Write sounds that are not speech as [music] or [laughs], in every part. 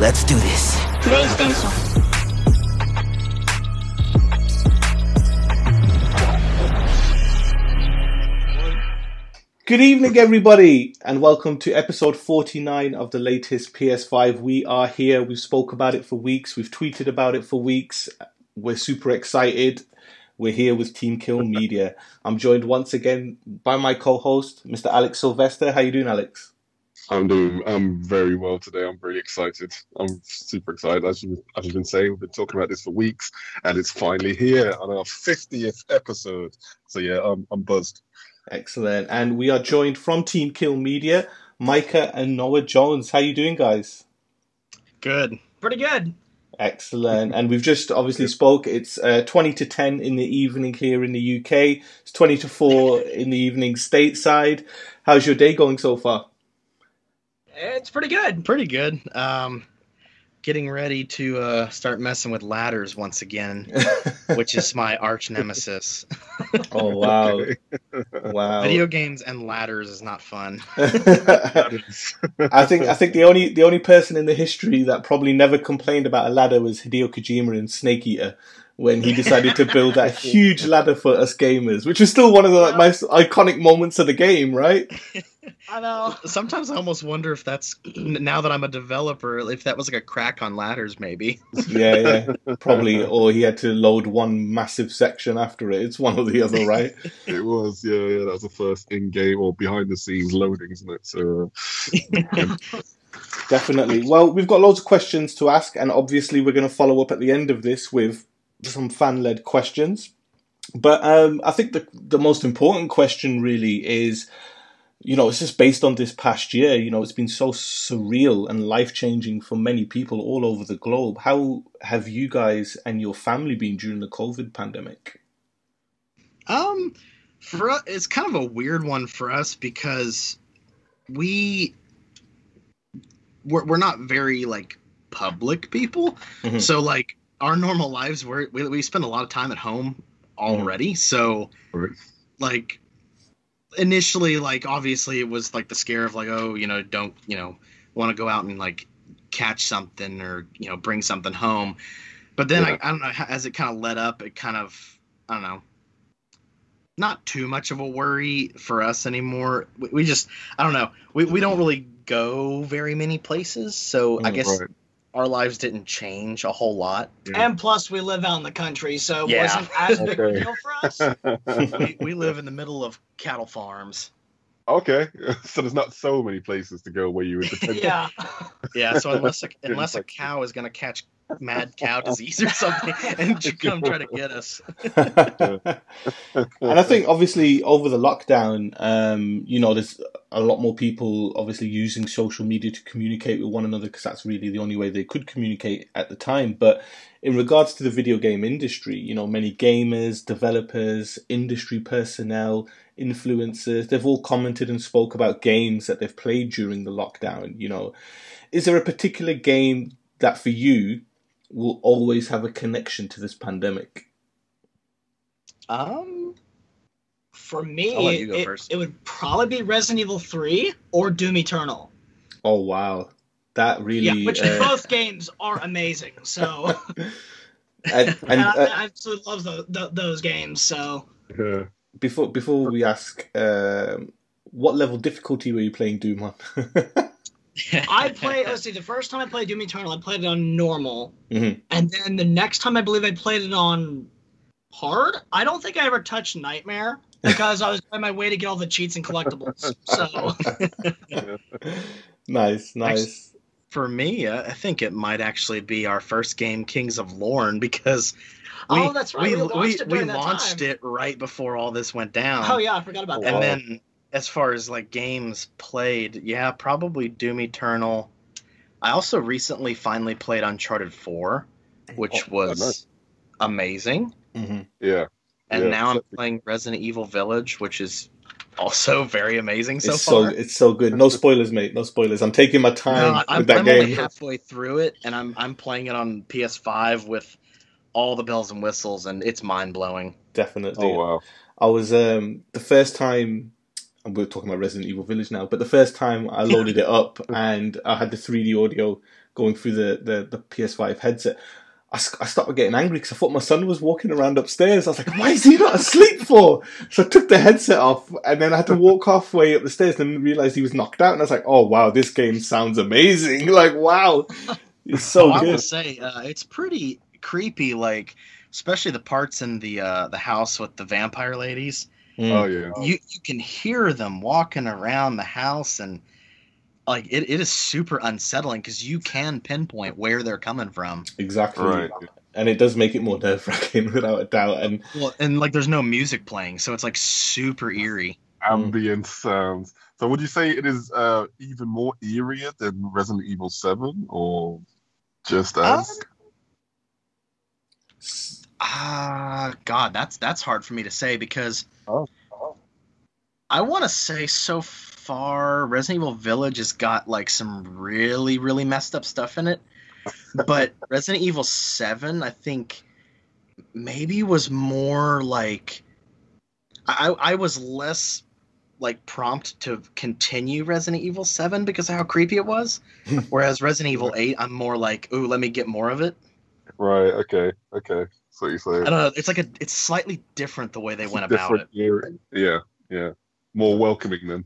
Let's do this. Good evening, everybody, and welcome to episode 49 of the latest PS5. We are here. We've spoke about it for weeks. We've tweeted about it for weeks. We're super excited. We're here with Team Kill Media. I'm joined once again by my co-host, Mr. Alex Sylvester. How you doing, Alex? I'm doing. I'm very well today. I'm very excited. I'm super excited. As you as you've been saying, we've been talking about this for weeks, and it's finally here on our 50th episode. So yeah, I'm I'm buzzed. Excellent. And we are joined from Team Kill Media, Micah and Noah Jones. How you doing, guys? Good. Pretty good. Excellent. And we've just obviously spoke. It's uh, 20 to 10 in the evening here in the UK. It's 20 to 4 in the evening stateside. How's your day going so far? It's pretty good. Pretty good. Um, getting ready to uh, start messing with ladders once again, [laughs] which is my arch nemesis. [laughs] Oh, wow. Wow. Video games and ladders is not fun. [laughs] I think I think the only the only person in the history that probably never complained about a ladder was Hideo Kojima in Snake Eater when he decided to build that [laughs] huge ladder for us gamers, which is still one of the like, most iconic moments of the game, right? [laughs] I know. Sometimes I almost wonder if that's now that I'm a developer, if that was like a crack on ladders, maybe. [laughs] Yeah, yeah, probably. Or he had to load one massive section after it. It's one or the other, right? It was. Yeah, yeah. That was the first in-game or behind-the-scenes loading, isn't it? So uh, Definitely. Well, we've got loads of questions to ask, and obviously we're going to follow up at the end of this with some fan-led questions. But um, I think the the most important question really is, you know, it's just based on this past year. You know, it's been so surreal and life changing for many people all over the globe. How have you guys and your family been during the COVID pandemic? Um, for us, it's kind of a weird one for us because we we're, we're not very like public people. Mhm. So like our normal lives, we're, we we spend a lot of time at home already. So Right. like initially, like obviously it was like the scare of like oh you know don't you know want to go out and like catch something or you know bring something home. But then Yeah. I, I don't know as it kind of led up, it kind of I don't know not too much of a worry for us anymore. We, we just, I don't know, we, we don't really go very many places, so I Mm, guess right. Our lives didn't change a whole lot. Mm. And plus, we live out in the country, so it Yeah. wasn't as [laughs] big Okay. a deal for us. [laughs] we, we live in the middle of cattle farms. okay. [laughs] So there's not so many places to go where you would yeah. Yeah, so unless a, unless a cow is gonna catch mad cow disease or something [laughs] and to come try to get us. [laughs] and I think obviously over the lockdown, um, you know, there's a lot more people obviously using social media to communicate with one another because that's really the only way they could communicate at the time. But in regards to the video game industry, you know, many gamers, developers, industry personnel, influencers, they've all commented and spoke about games that they've played during the lockdown. You know, is there a particular game that for you will always have a connection to this pandemic? Um, For me, I'll let you go it, it would probably be Resident Evil 3 or Doom Eternal. Oh wow, that really. yeah, which uh, both games are amazing. So, [laughs] and, [laughs] and and I, uh, I absolutely love tho- tho- those games. So, Yeah. before before we ask, um, what level difficulty were you playing Doom on? [laughs] I [laughs] played. Let's see. The first time I played Doom Eternal, I played it on normal, Mhm. and then the next time I believe I played it on hard. I don't think I ever touched Nightmare [laughs] because I was on my way to get all the cheats and collectibles. So, [laughs] nice, nice. for me, uh, I think it might actually be our first game, Kings of Lorn, because we, Oh, that's right, we launched it we launched it right before all this went down. oh yeah, I forgot about that. and Wow. then as far as like games played, yeah, probably Doom Eternal. I also recently finally played Uncharted 4, which Oh, was nice. amazing. hmm Yeah. And Yeah, now I'm playing Resident Evil Village, which is also [laughs] very amazing so it's so far. it's so good. No spoilers, mate. No spoilers. I'm taking my time No, I'm, with that I'm only game. halfway through it, and I'm I'm playing it on PS5 with all the bells and whistles, and it's mind blowing. Definitely. Oh wow. I was um the first time and we're talking about Resident Evil Village now, but the first time I loaded it up and I had the 3D audio going through the, the, the PS5 headset. I started getting angry because I thought my son was walking around upstairs. I was like, why is he not asleep for? So I took the headset off and then I had to walk halfway up the stairs and then realized he was knocked out. And I was like, oh wow, this game sounds amazing. [laughs] Like, wow. It's so Oh, I will say uh, it's pretty creepy, like especially the parts in the uh, the house with the vampire ladies. Mm. Oh yeah. You you can hear them walking around the house, and like it, it is super unsettling because you can pinpoint where they're coming from. Exactly. Right. And it does make it more nerve wracking [laughs] without a doubt. And Well, and like there's no music playing, so it's like super eerie. Ambient sounds. So would you say it is uh, even more eerie than Resident Evil Seven, or just as? Ah, God, that's that's hard for me to say because Oh. I want to say so far Resident Evil Village has got like some really really messed up stuff in it, but [laughs] Resident Evil Seven I think maybe was more like I I was less like prompt to continue Resident Evil Seven because of how creepy it was, [laughs] whereas Resident Evil Eight I'm more like ooh let me get more of it. Right. Okay. Okay. So you say I don't know. It's like a. It's slightly different the way they went about it. different. Yeah. Yeah. More welcoming then.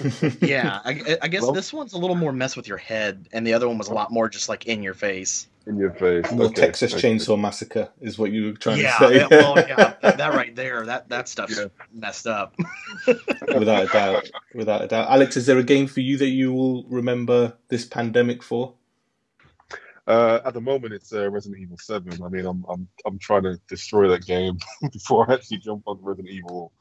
[laughs] Yeah, I, I guess Well- this one's a little more mess with your head, and the other one was a lot more just like in your face. In your face. more Okay, Texas okay. Chainsaw Massacre is what you were trying yeah, to say. yeah, well, yeah, [laughs] that right there, that that stuff's Yeah. messed up. [laughs] without a doubt. Without a doubt. Alex, is there a game for you that you will remember this pandemic for? Uh, at the moment, it's uh, Resident Evil Seven. I mean, I'm I'm I'm trying to destroy that game [laughs] before I actually jump on Resident Evil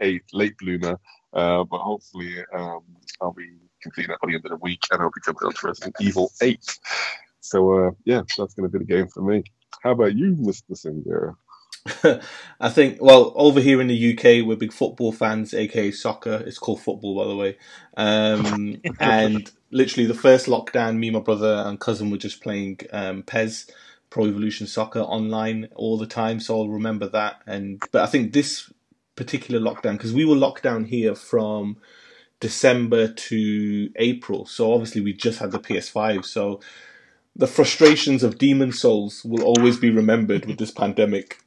Eight Late Bloomer. Uh, but hopefully, um, I'll be completing that by the end of the week, and I'll be jumping on to Resident Evil Eight. So uh, yeah, that's going to be the game for me. How about you, Mister Singer? [laughs] I think, well, over here in the UK, we're big football fans, aka soccer. It's called football, by the way. Um, [laughs] and literally, the first lockdown, me, my brother, and cousin were just playing um, PES, Pro Evolution Soccer, online all the time. So I'll remember that. And but I think this particular lockdown, because we were locked down here from December to April. So obviously, we just had the PS5. So the frustrations of Demon's Souls will always be remembered with this pandemic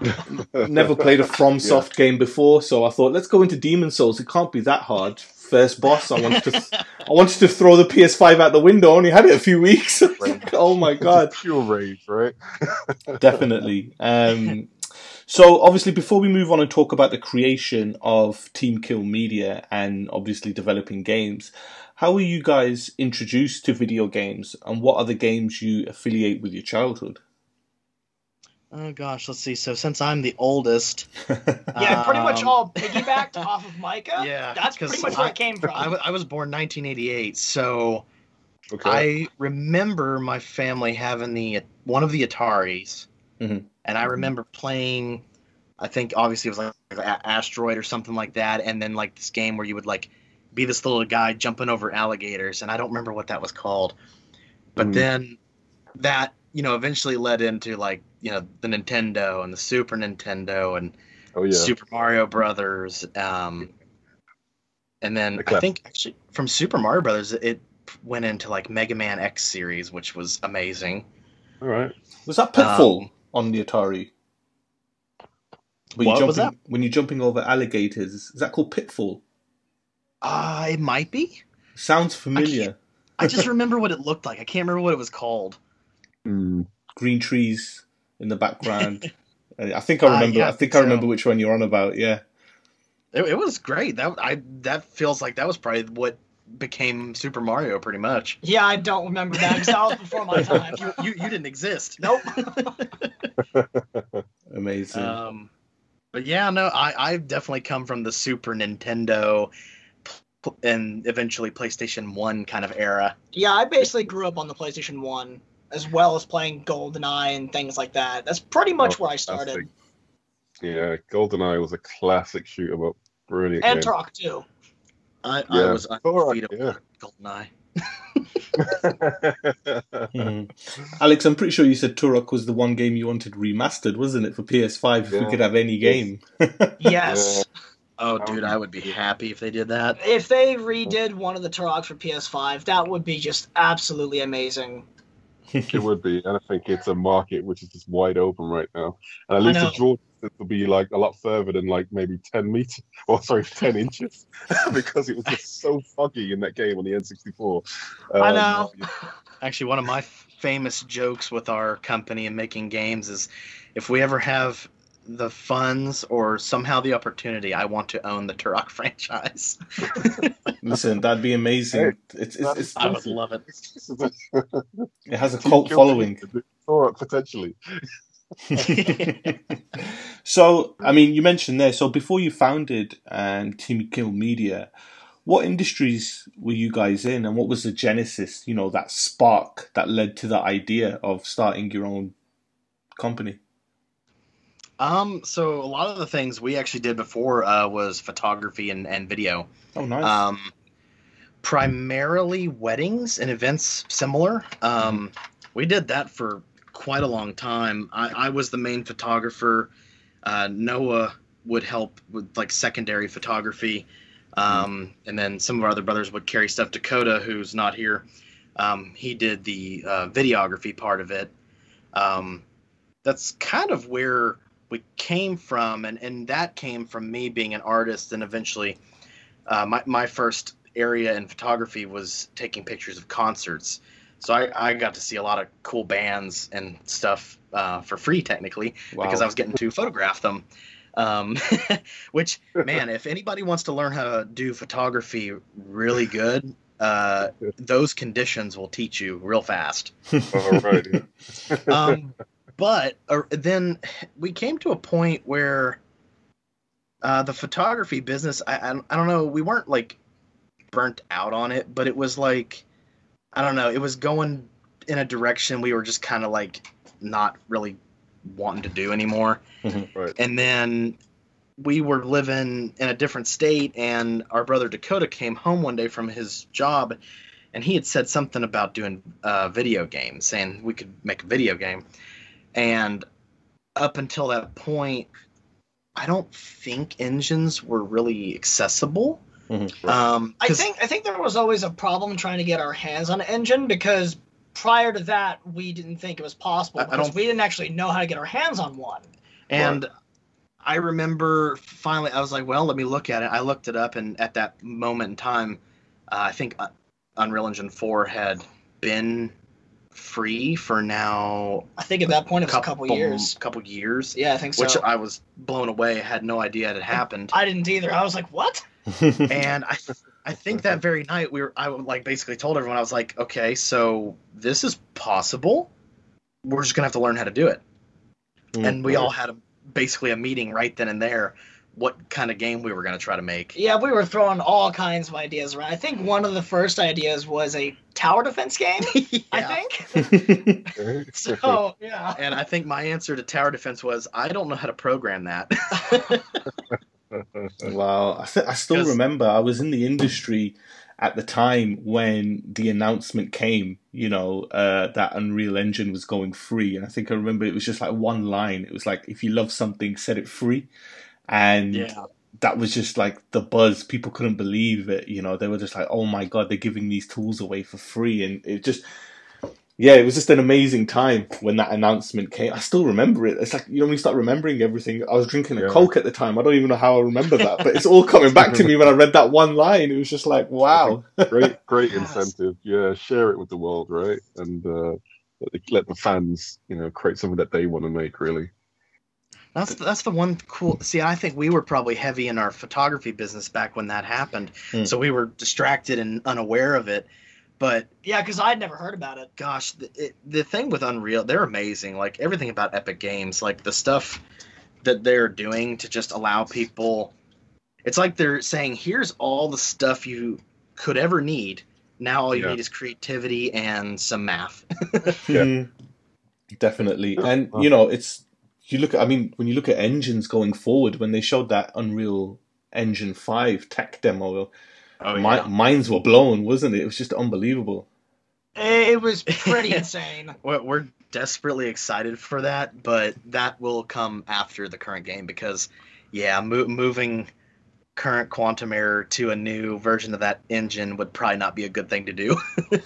[laughs] never played a FromSoft game before, so I thought let's go into Demon's Souls. It can't be that hard. First boss, I wanted to, I wanted to throw the PS5 out the window. Only had it a few weeks. [laughs] oh my god, Pure rage, right? [laughs] definitely. Um, so obviously, before we move on and talk about the creation of Team Kill Media and obviously developing games, how were you guys introduced to video games, and what are the games you affiliate with your childhood? Oh gosh, let's see. So since I'm the oldest, [laughs] Yeah, pretty much Um, all piggybacked off of Micah. [laughs] Yeah, that's 'cause pretty much where I- came from. I, was born 1988, so Okay. I remember my family having the one of the Ataris, Mhm. and I remember playing. I think obviously it was like, A- Asteroid or something like that, and then like this game where you would like be this little guy jumping over alligators, and I don't remember what that was called. But Mhm. then that you know eventually led into like you know the Nintendo and the Super Nintendo and oh yeah. Super Mario Brothers. Um, and then The I think actually from Super Mario Brothers, it went into like Mega Man X series, which was amazing. All right. Was that Pitfall Um, on the Atari? When What you're was jumping, When you're jumping over alligators, is that called Pitfall? Uh, it might be. Sounds familiar. I just remember what it looked like. I can't remember what it was called. Mm. Green trees in the background. [laughs] I I think I Uh, remember. yeah, I think I remember which one you're on about. Yeah. It, it was great. That I that feels like that was probably what became Super Mario, pretty much. yeah, I don't remember that because that was before my [laughs] time. You you, you didn't exist. Nope. [laughs] Amazing. Um, but yeah, no, I I've definitely come from the Super Nintendo and eventually PlayStation One kind of era. yeah, I basically grew up on the PlayStation One, as well as playing GoldenEye and things like that. That's pretty much Oh, where I started. Classic. Yeah, GoldenEye was a classic shoot 'em up. Brilliant. And game. Turok too. I, Yeah. I was Turok, undefeated yeah. with GoldenEye. Mhm. [laughs] Alex, I'm pretty sure you said Turok was the one game you wanted remastered, wasn't it, for PS5? If we could have any game. [laughs] Yes. Oh, dude, I would be happy if they did that. If they redid one of the Turoks for PS5, that would be just absolutely amazing. It would be, and I think it's a market which is just wide open right now. And at I least the know. draw distance will be like a lot further than like maybe ten meters, [laughs] or sorry, ten inches, [laughs] because it was just so foggy in that game on the N64. I Um, know. Actually, one of my famous jokes with our company and making games is if we ever have the funds or somehow the opportunity, I want to own the Turok [laughs] franchise. Listen, that'd be amazing. It's, it's, it's, I would love it. [laughs] it has a cult following. Or potentially. [laughs] so, I mean, you mentioned there. So, before you founded um, Team Kill Media, what industries were you guys in, and what was the genesis? You know, that spark that led to the idea of starting your own company. Um, so a lot of the things we actually did before uh, was photography and, and video. Oh, nice. Um, primarily weddings and events similar. Um, we did that for quite a long time. I, I was the main photographer. Uh, Noah would help with like secondary photography. Um, and then some of our other brothers would carry stuff. Dakota, who's not here, um, he did the uh, videography part of it. Um, that's kind of where we came from, and, and that came from me being an artist and eventually uh, my, my first area in photography was taking pictures of concerts. So I, I got to see a lot of cool bands and stuff uh, for free, technically, wow. because I was getting to photograph them. Um, [laughs] which, man, if anybody wants to learn how to do photography really good, uh, [laughs] those conditions will teach you real fast. All right. yeah. [laughs] Um, but uh, then we came to a point where uh, the photography business, I, I, I don't know, we weren't like burnt out on it, but it was like, I don't know, it was going in a direction we were just kind of like not really wanting to do anymore. Right. And then we were living in a different state, and our brother Dakota came home one day from his job, and he had said something about doing uh, video games, saying we could make a video game. And up until that point, I don't think engines were really accessible. Mhm. Um, I 'cause- think I think there was always a problem trying to get our hands on an engine because prior to that we didn't think it was possible I- I because don't- we didn't actually know how to get our hands on one. And I remember finally, I was like, well, let me look at it. I looked it up, and at that moment in time, uh, I think uh, Unreal Engine 4 had been free for now I think at that point it was a couple years. couple years, Yeah, I think so. which I was blown away. had no idea it had happened. I didn't either. I was like, what? [laughs] and I, I think that very night we were, I like basically told everyone, I was like, okay, so this is possible. We're just gonna have to learn how to do it. Mm, and we all had a, basically a meeting right then and there what kind of game we were going to try to make Yeah, we were throwing all kinds of ideas around. I think one of the first ideas was a tower defense game. [laughs] I think. [laughs] [laughs] So yeah. and i think my answer to tower defense was i don't know how to program that Wow, I, th- I still 'Cause- remember I was in the industry at the time when the announcement came. You know uh, that Unreal Engine was going free, and I think I remember it was just like one line. It was like, "If you love something, set it free," and yeah that was just like the buzz. People couldn't believe it. You know, they were just like, "Oh my god, they're giving these tools away for free," and it just. Yeah, it was just an amazing time when that announcement came. I still remember it. It's like you know when you start remembering everything. I was drinking a Yeah. Coke at the time. I don't even know how I remember that, but it's all coming back to me when I read that one line. It was just like, wow. great, great Yes. incentive. Yeah, share it with the world, right? And uh, let, the, let the fans, you know, create something that they want to make. Really. That's that's the one cool see i think we were probably heavy in our photography business back when that happened Hmm. so we were distracted and unaware of it but Yeah, because I'd never heard about it. gosh the, it, the thing with unreal they're amazing like everything about epic games like the stuff that they're doing to just allow people it's like they're saying here's all the stuff you could ever need now all you Yeah. need is creativity and some math [laughs] Yeah. Mhm. Definitely. And you know, it's you look at I mean, when you look at engines going forward, when they showed that Unreal Engine 5 tech demo, oh mi- minds were blown, wasn't it? It was just unbelievable. It it was pretty [laughs] insane. we're, we're desperately excited for that but that will come after the current game because yeah mo- moving current quantum error to a new version of that engine would probably not be a good thing to do. [laughs] yeah,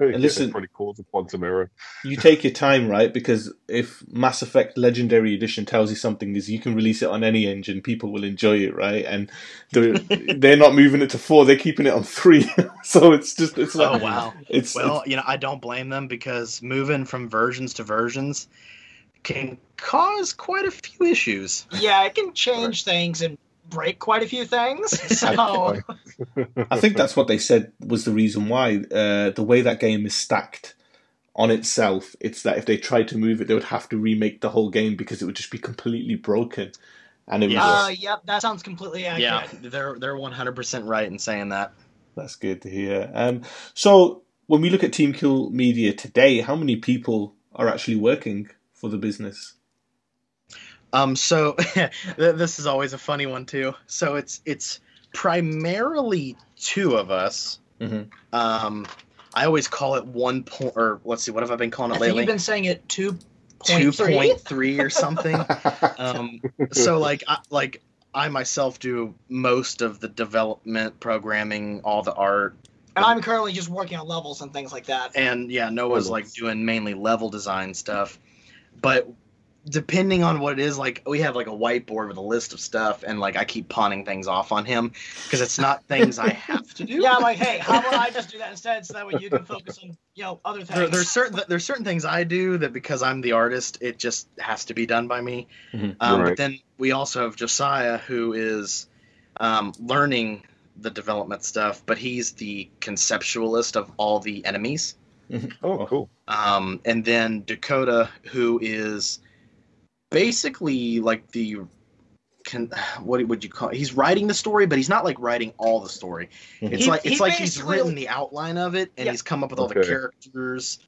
listen- it's probably cause a quantum error. you take your time, right? Because if Mass Effect Legendary Edition tells you something, is you can release it on any engine, people will enjoy it, right? And they're [laughs] they're not moving it to four; they're keeping it on three. [laughs] so it's just it's oh, like oh wow. it's Well, you know, I don't blame them because moving from versions to versions can cause quite a few issues. Yeah, it can change things and break quite a few things. [laughs] So I think that's what they said was the reason why uh, the way that game is stacked on itself. It's that if they tried to move it, they would have to remake the whole game because it would just be completely broken. And it was Yeah. uh, yep, that sounds completely accurate. Yeah, they're they're 100% right in saying that. That's good to hear. Um, so when we look at Team Kill Media today, how many people are actually working for the business? Um, so [laughs] this is always a funny one too. So it's it's primarily two of us. Mhm. Um, I always call it one point, or let's see, what have I been calling I it think lately? you've been saying it two Two point three. point or something. [laughs] um, so like I, like I myself do most of the development, programming, all the art, And I'm currently just working on levels and things like that. and yeah, Noah's like doing mainly level design stuff. But depending on what it is, like we have like a whiteboard with a list of stuff, and like I keep pawning things off on him because it's not things I have to do. [laughs] Yeah, I'm like, hey, how about I just do that instead, so that way you can focus on you know other things. There, there's certain there's certain things I do that because I'm the artist, it just has to be done by me. Mhm. Um, Right. But then we also have Josiah, who is um, learning the development stuff, but he's the conceptualist of all the enemies. Oh, cool. Um, and then Dakota, who is basically like the can what would you call it? He's writing the story, but he's not like writing all the story. Mhm. It's He- like he it's like he's written the outline of it and Yeah. he's come up with all the characters.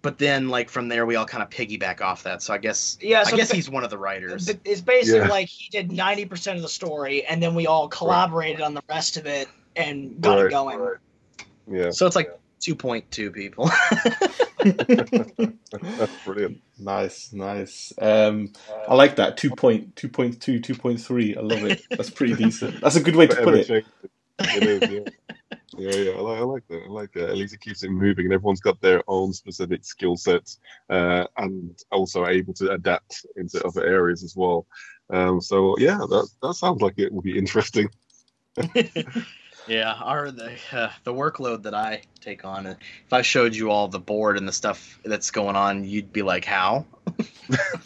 But then like from there we all kind of piggyback off that. So I guess Yeah, so I guess ba- he's one of the writers. It's basically Yeah. like he did 90% of the story, and then we all collaborated on the rest of it and got it going. right. Yeah, So it's like 2.2 people. [laughs] that's brilliant. Nice, nice. Um, I like that. 2.2, 2.2, 2.3. I love it. That's pretty decent. That's a good way to put it. It is, yeah. Yeah, yeah, I like, I like that. I like that. At least it keeps it moving, and everyone's got their own specific skill sets, uh, and also able to adapt into other areas as well. Um, so yeah, that that sounds like it will be interesting. [laughs] yeah, our the uh, the workload that I take on. uh, If I showed you all the board and the stuff that's going on, you'd be like, "How?"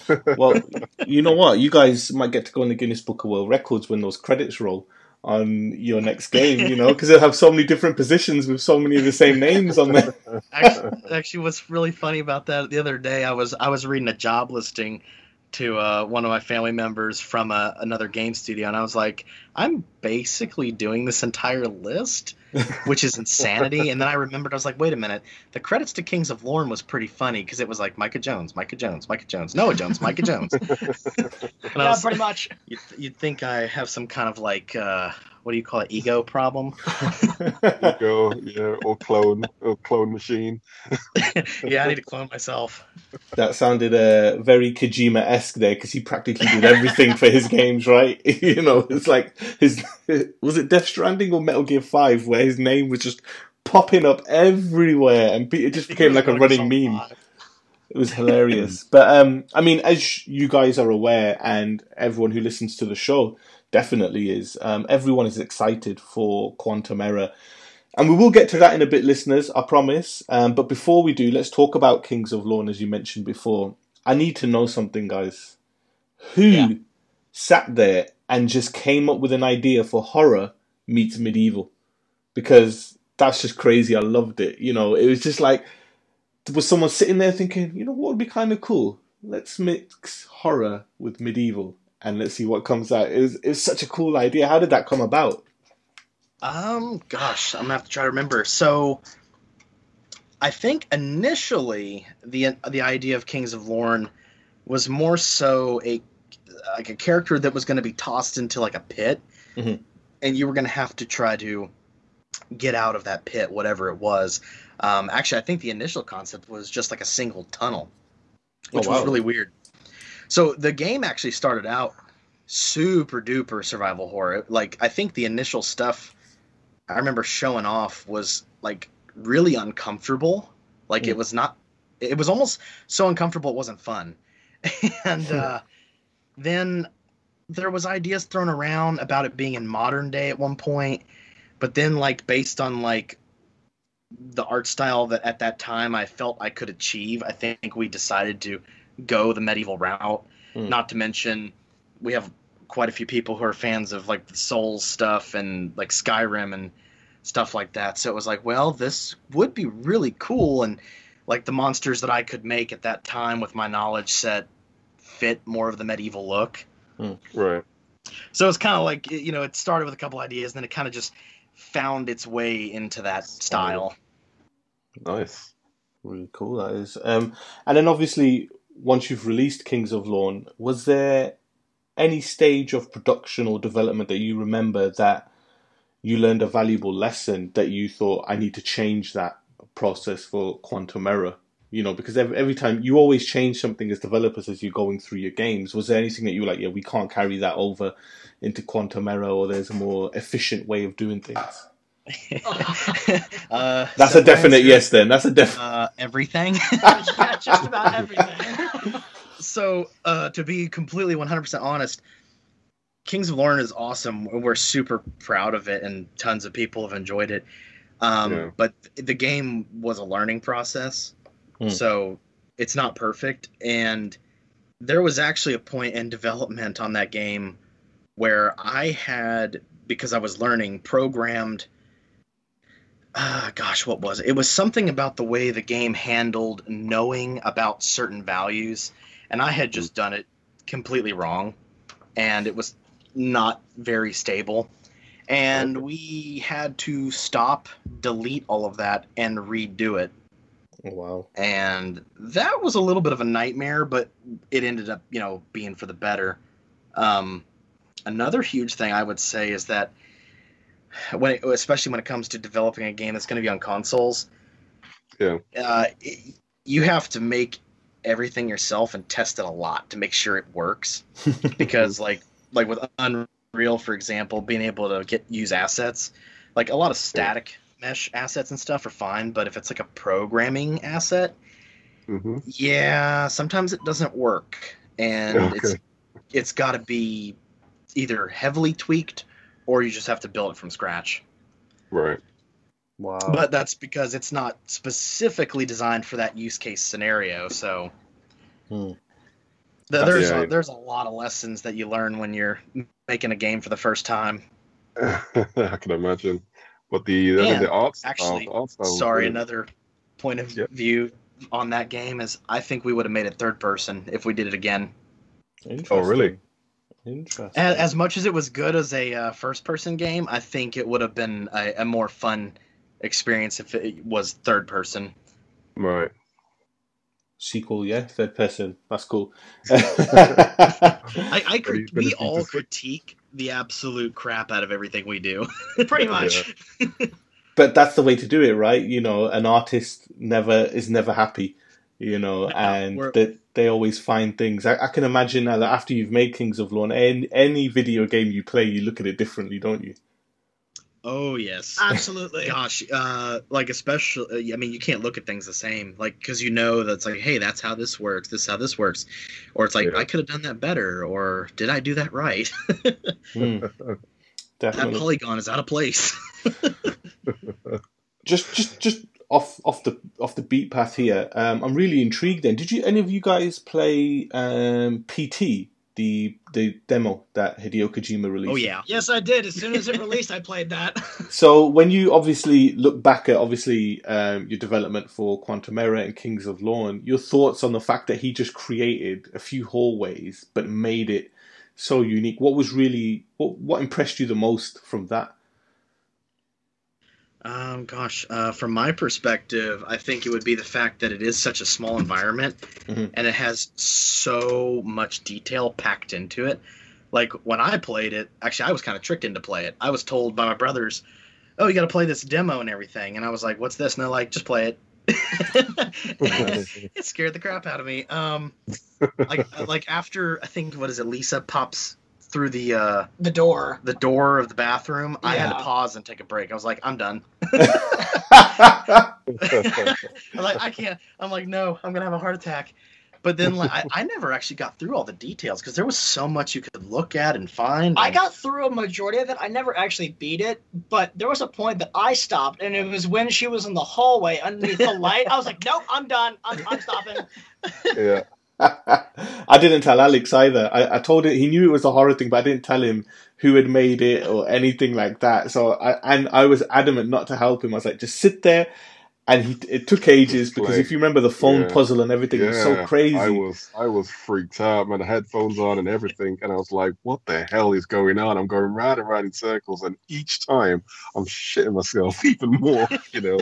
[laughs] Well, you know what? You guys might get to go in the Guinness Book of World Records when those credits roll on your next game, you know, because they'll have so many different positions with so many of the same names on there. actually, actually, what's really funny about that the other day, I was I was reading a job listing to uh, one of my family members from a, another game studio, and I was like, I'm basically doing this entire list, which is [laughs] insanity. and then I remembered, I was like, wait a minute, the credits to Kings of Lorn was pretty funny because it was like Micah Jones, Micah Jones, Micah Jones, Noah Jones, Micah Jones. [laughs] and I Yeah, was, pretty much. [laughs] you'd, you'd think I have some kind of like, uh, what do you call it, ego problem? Go, yeah, or clone, or clone machine. yeah, I need to clone myself. that sounded uh, very Kojima esque there because he practically did everything for his games, right? you know, it's like his was it Death Stranding or Metal Gear Five where his name was just popping up everywhere and it just became like a running meme. It was hilarious. [clears throat] but um, I mean, as you guys are aware, and everyone who listens to the show definitely is, um, everyone is excited for Quantum Error. And we will get to that in a bit, listeners, I promise. Um, but before we do, let's talk about Kings of Lorn, as you mentioned before. I need to know something, guys. Who Yeah. sat there and just came up with an idea for horror meets medieval? Because that's just crazy. I loved it. You know, it was just like, was someone sitting there thinking, you know, what would be kind of cool? Let's mix horror with medieval and let's see what comes out. It was, it was such a cool idea. How did that come about? Um, gosh, I'm gonna have to try to remember. So, I think initially the the idea of Kings of Lorn was more so a like a character that was going to be tossed into like a pit, Mhm. and you were going to have to try to get out of that pit, whatever it was. Um, actually, I think the initial concept was just like a single tunnel, which Oh, was really weird. So the game actually started out super duper survival horror. Like I think the initial stuff I remember showing off was like really uncomfortable. Like Mm. it was not. It was almost so uncomfortable it wasn't fun. [laughs] and uh, then there was ideas thrown around about it being in modern day at one point, but then like based on like the art style that at that time I felt I could achieve, I think we decided to go the medieval route. Hmm. Not to mention, we have quite a few people who are fans of like the Souls stuff and like Skyrim and stuff like that. So it was like, well, this would be really cool, and like the monsters that I could make at that time with my knowledge set fit more of the medieval look. Right. So it's kind of like you know, it started with a couple ideas, and then it kind of just found its way into that style. Nice. Really cool that is. Um, and then obviously, once you've released Kings of Lorn, was there any stage of production or development that you remember that you learned a valuable lesson that you thought I need to change that process for Quantum Error? You know, because every, every time you always change something as developers as you're going through your games. Was there anything that you were like, yeah, we can't carry that over into Quantum Error, or there's a more efficient way of doing things? [laughs] uh, That's a definite answer, yes. Then that's a definite. Uh, everything. yeah, [laughs] just about everything. [laughs] so uh, to be completely 100% honest kings of lorn is awesome we're super proud of it and tons of people have enjoyed it um, Yeah. but the game was a learning process Hmm. so it's not perfect and there was actually a point in development on that game where i had because i was learning programmed uh, gosh what was it it was something about the way the game handled knowing about certain values and I had just done it completely wrong, and it was not very stable. And we had to stop, delete all of that, and redo it. Oh, wow. And that was a little bit of a nightmare, but it ended up, you know, being for the better. Um, another huge thing I would say is that when, it, especially when it comes to developing a game that's going to be on consoles, Yeah. uh, it, you have to make everything yourself and test it a lot to make sure it works [laughs] because like like with unreal for example being able to get use assets like a lot of static mesh assets and stuff are fine but if it's like a programming asset hmm yeah sometimes it doesn't work and it's it's got to be either heavily tweaked or you just have to build it from scratch Right. Wow. but that's because it's not specifically designed for that use case scenario. So Hmm. th- there's Yeah. a, there's a lot of lessons that you learn when you're making a game for the first time. [laughs] I can imagine. But the the, And the art actually, style, the art was Sorry, brilliant. another point of Yep. view on that game is I think we would have made it third person if we did it again. Oh, really? Interesting. As, as much as it was good as a uh, first person game, I think it would have been a, a more fun experience if it was third person. Right. Sequel, yeah, third person. That's cool. [laughs] [laughs] I, I What crit- we all critique the absolute crap out of everything we do. [laughs] Pretty much. [laughs] but that's the way to do it, right? You know, an artist never is never happy, you know, and we're- they they always find things. I, I can imagine now that after you've made Kings of Lorn, any, any video game you play, you look at it differently, don't you? Oh yes. Absolutely. Gosh, uh, like especially, I mean, you can't look at things the same, like because you know that's like, hey, that's how this works. This is how this works, or it's like Yeah. I could have done that better, or did I do that right? [laughs] Hmm. [laughs] that polygon is out of place. [laughs] just just just off off the off the beat path here. Um, I'm really intrigued. Then, did you any of you guys play um, PT, the the demo that Hideo Kojima released? oh yeah. Yes, I did. As soon as it released, I played that. [laughs] So when you obviously look back at obviously um, your development for Quantum Error and Kings of Lorn, your thoughts on the fact that he just created a few hallways but made it so unique. What was really what what impressed you the most from that? Um, gosh, uh, from my perspective, I think it would be the fact that it is such a small environment Mhm. and it has so much detail packed into it. Like when I played it, actually, I was kind of tricked into play it. I was told by my brothers, "Oh, you got to play this demo and everything," and I was like, "What's this?" And they're like, "Just play it." [laughs] it scared the crap out of me. Um, like like after I think what is it? Lisa pops through the uh, The door. the door of the bathroom, I had to pause and take a break. I was like, I'm done. [laughs] I'm like, I can't. I'm like, no, I'm gonna have a heart attack. But then like, I, I never actually got through all the details because there was so much you could look at and find. I and- got through a majority of it. I never actually beat it, but there was a point that I stopped, and it was when she was in the hallway underneath the light. I was like, nope, I'm done. I'm, I'm stopping. yeah. [laughs] I didn't tell Alex either. I, I told him he knew it was a horror thing, but I didn't tell him who had made it or anything like that. So I and I was adamant not to help him. I was like, just sit there. And he it took ages because Like, if you remember the phone yeah. puzzle and everything, it was so crazy. I was I was freaked out, man. The headphones on and everything, and I was like, "What the hell is going on?" I'm going round and round in circles, and each time I'm shitting myself [laughs] even more, you know.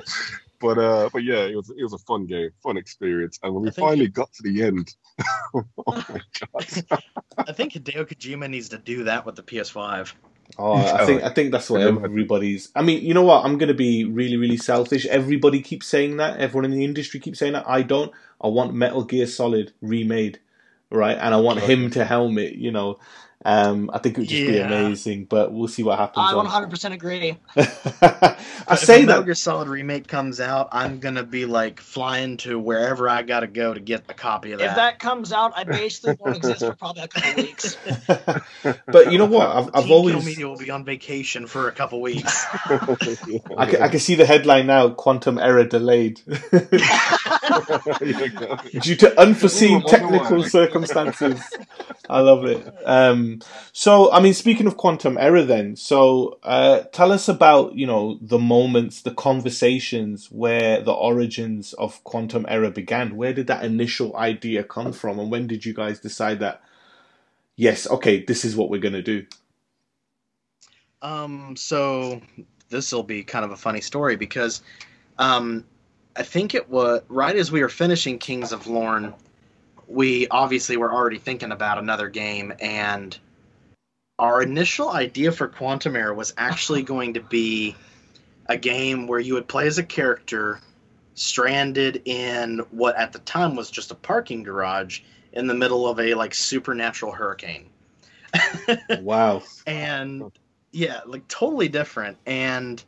But uh, but yeah, it was it was a fun game, fun experience, and when we I think- finally got to the end, [laughs] oh [laughs] my god, I think Hideo Kojima needs to do that with the PS5. Oh, I think I think that's what everybody's. I mean, you know what? I'm going to be really, really selfish. Everybody keeps saying that. Everyone in the industry keeps saying that. I don't. I want Metal Gear Solid remade, right? And I want him to helm it. You know, um, I think it would just be amazing. But we'll see what happens. I 100% agree. [laughs] I If say the Metal that. Gear Solid remake comes out, I'm gonna be like flying to wherever I gotta go to get a copy of that. If that comes out, I basically won't [laughs] exist for probably a couple weeks. [laughs] but you know what? I've, I've always. Kill Media will be on vacation for a couple weeks. I can, I can see the headline now: "Quantum error delayed due to unforeseen wonder technical circumstances." I love it. Um, so, I mean, speaking of quantum error, then, so uh, tell us about you know the moments, the conversations where the origins of quantum error began. Where did that initial idea come from, and when did you guys decide that? Yes, okay, this is what we're gonna do. Um, so this will be kind of a funny story because um, I think it was right as we were finishing Kings of Lorn, we obviously were already thinking about another game, and our initial idea for Quantum Error was actually [laughs] going to be a game where you would play as a character stranded in what at the time was just a parking garage in the middle of a like supernatural hurricane. [laughs] Wow. and yeah like totally different and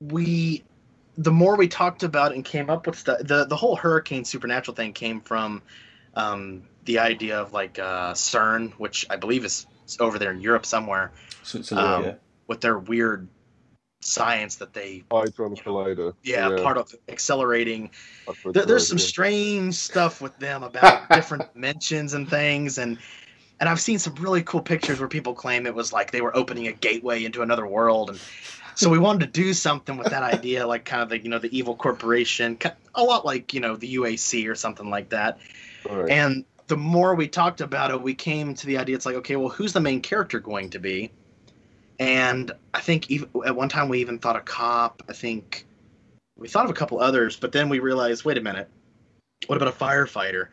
we the more we talked about and came up with stuff the the whole hurricane supernatural thing came from um the idea of like uh cern which i believe is over there in europe somewhere Switzerland, Um, yeah. with their weird science that they Hadron Collider. yeah, part of accelerating there, there's some yeah. strange stuff with them about [laughs] different dimensions and things and and I've seen some really cool pictures where people claim it was like they were opening a gateway into another world and so we wanted to do something with that idea like kind of the you know the evil corporation a lot like you know the UAC or something like that All right. and the more we talked about it we came to the idea it's like okay well who's the main character going to be and I think even at one time we even thought a cop I think we thought of a couple others, but then we realized, wait a minute, what about a firefighter?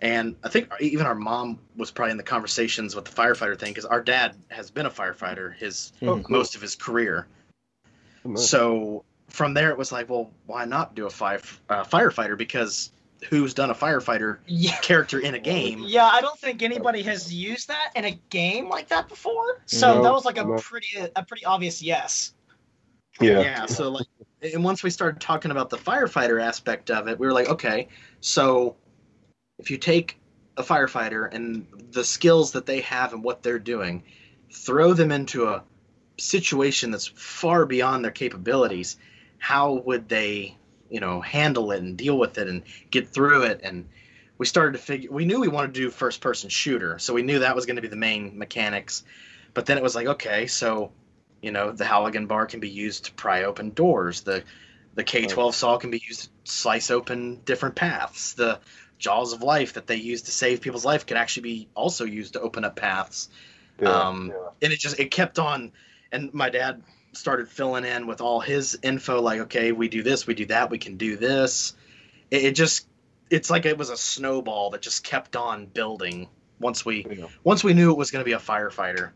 And I think even our mom was probably in the conversations with the firefighter thing because our dad has been a firefighter his Mhm. cool. most of his career. So from there, it was like, well, why not do a fire, uh, firefighter? Because who's done a firefighter Yeah. character in a game? Yeah, I don't think anybody has used that in a game like that before. So No, that was like a no. pretty a pretty obvious yes. yeah. yeah so like and once we started talking about the firefighter aspect of it we were like okay so if you take a firefighter and the skills that they have and what they're doing throw them into a situation that's far beyond their capabilities how would they you know handle it and deal with it and get through it and we started to figure we knew we wanted to do first person shooter so we knew that was going to be the main mechanics but then it was like okay so you know, the Halligan bar can be used to pry open doors. The the K12 saw can be used to slice open different paths. The jaws of life that they use to save people's life can actually be also used to open up paths. yeah, um, yeah. And it just it kept on. And my dad started filling in with all his info, like, okay, we do this, we do that, we can do this. It, it just it's like it was a snowball that just kept on building once we once we knew it was going to be a firefighter.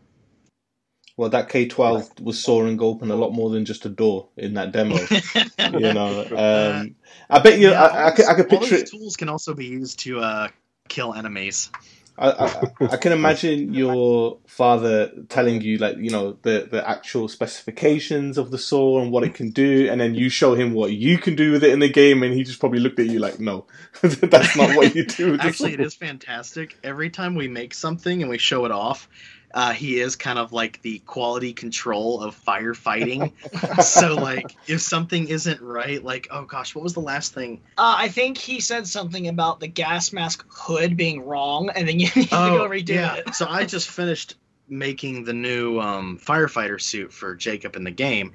Well, that K twelve was soaring open a lot more than just a door in that demo. [laughs] you know, um, I bet you. Yeah, I, I, could, I could all picture those it. tools can also be used to uh, kill enemies. I, I, I can imagine your father telling you like you know the the actual specifications of the saw and what it can do, and then you show him what you can do with it in the game, and he just probably looked at you like, no, [laughs] that's not what you do. With Actually, it saw." is fantastic. Every time we make something and we show it off, uh, he is kind of like the quality control of firefighting. [laughs] so, like, if something isn't right, like, oh gosh, what was the last thing? Uh, I think he said something about the gas mask hood being wrong, and then you [laughs] need to go redo Oh, yeah. it. so I just finished making the new um, firefighter suit for Jacob in the game,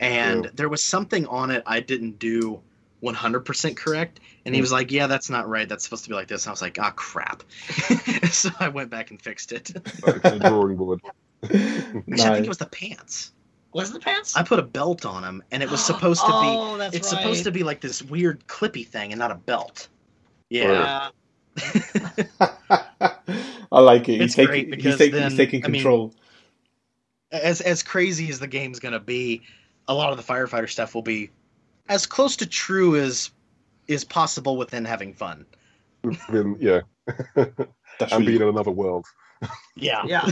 and Yeah. there was something on it I didn't do 100% correct. And he was like, "Yeah, that's not right. That's supposed to be like this." And I was like, "Ah, crap!" [laughs] so I went back and fixed it. Back to drawing board. [laughs] Actually, I think it was the pants. Was it the pants? I put a belt on him, and it was [gasps] supposed to be. Oh, that's It's right. supposed to be like this weird clippy thing, and not a belt. Yeah. Yeah. [laughs] I like it. It's he's taking, great he's because taking, then, he's taking I mean, control. as as crazy as the game's gonna be, a lot of the firefighter stuff will be as close to true as is possible within having fun. Then, yeah, [laughs] That's and being in another world. Yeah. Yeah.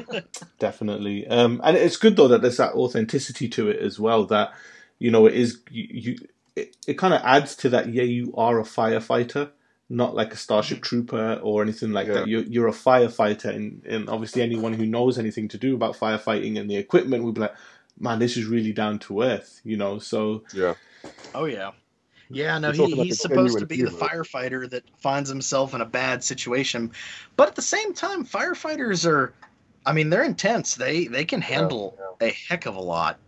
[laughs] definitely. Um, and it's good though that there's that authenticity to it as well. That you know it is you. you it, it kind of adds to that. Yeah, you are a firefighter, not like a starship trooper or anything like Yeah. that. You're you're a firefighter, and and obviously anyone who knows anything to do about firefighting and the equipment will be like, man, this is really down to earth. You know, so Yeah, oh yeah. Yeah, no, he, he's supposed to genuine be the firefighter that finds himself in a bad situation, but at the same time, firefighters are, I mean, they're intense. They they can handle a heck of a lot.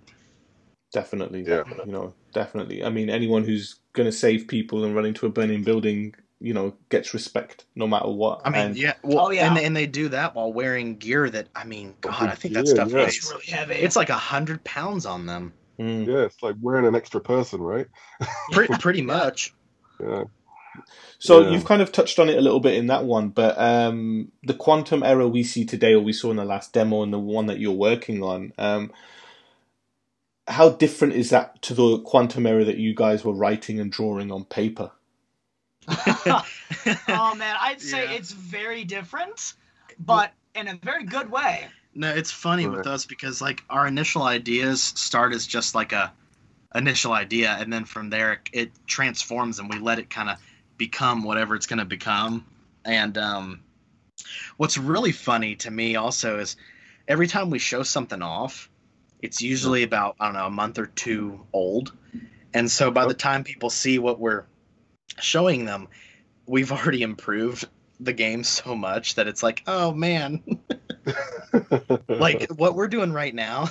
definitely, Yeah. you know, definitely. I mean, anyone who's going to save people and run into a burning building, you know, gets respect no matter what. I mean, And- yeah, well, Oh, yeah. and they, and they do that while wearing gear that I mean, God, I think that stuff yeah. weighs It's really heavy. It's like a hundred pounds on them. Mm. yeah, it's like wearing an extra person, right? [laughs] Pretty, pretty much. Yeah, So Yeah. you've kind of touched on it a little bit in that one, but um, the quantum error we see today, or we saw in the last demo, and the one that you're working on, um, how different is that to the quantum error that you guys were writing and drawing on paper? [laughs] oh man, I'd say Yeah. it's very different, but in a very good way. No, it's funny with us because like our initial ideas start as just like a initial idea, and then from there it, it transforms, and we let it kind of become whatever it's going to become. And um, what's really funny to me also is every time we show something off, it's usually about I don't know a month or two old, and so by the time people see what we're showing them, we've already improved the game so much that it's like, oh man, [laughs] like what we're doing right now.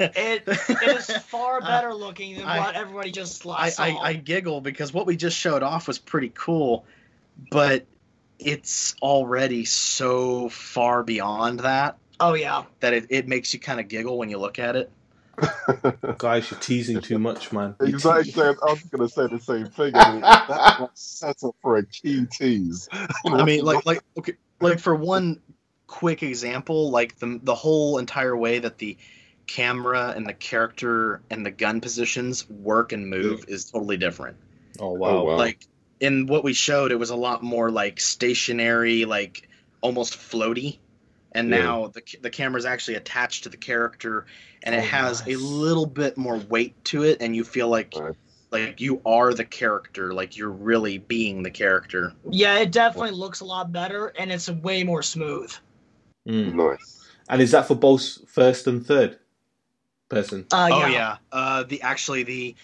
It is far [laughs] uh, better looking than I- what everybody just I, saw. I, I giggle because what we just showed off was pretty cool, but it's already so far beyond that oh yeah, that it, it makes you kind of giggle when you look at it. [laughs] Guys, you're teasing too much, man. You're te- exactly. I was going to say the same thing. I mean, that's a setup for a key tease. [laughs] I mean, like like okay, like for one quick example, like the the whole entire way that the camera and the character and the gun positions work and move is totally different. oh, oh wow. Oh, wow. like in what we showed it was a lot more like stationary like almost floaty and Yeah. now the, the camera is actually attached to the character and it Oh, has a little bit more weight to it and you feel like Nice. like you are the character like you're really being the character yeah, it definitely looks a lot better, and it's way more smooth. Mm. Nice. And is that for both first and third person? Uh, oh yeah. yeah uh the actually the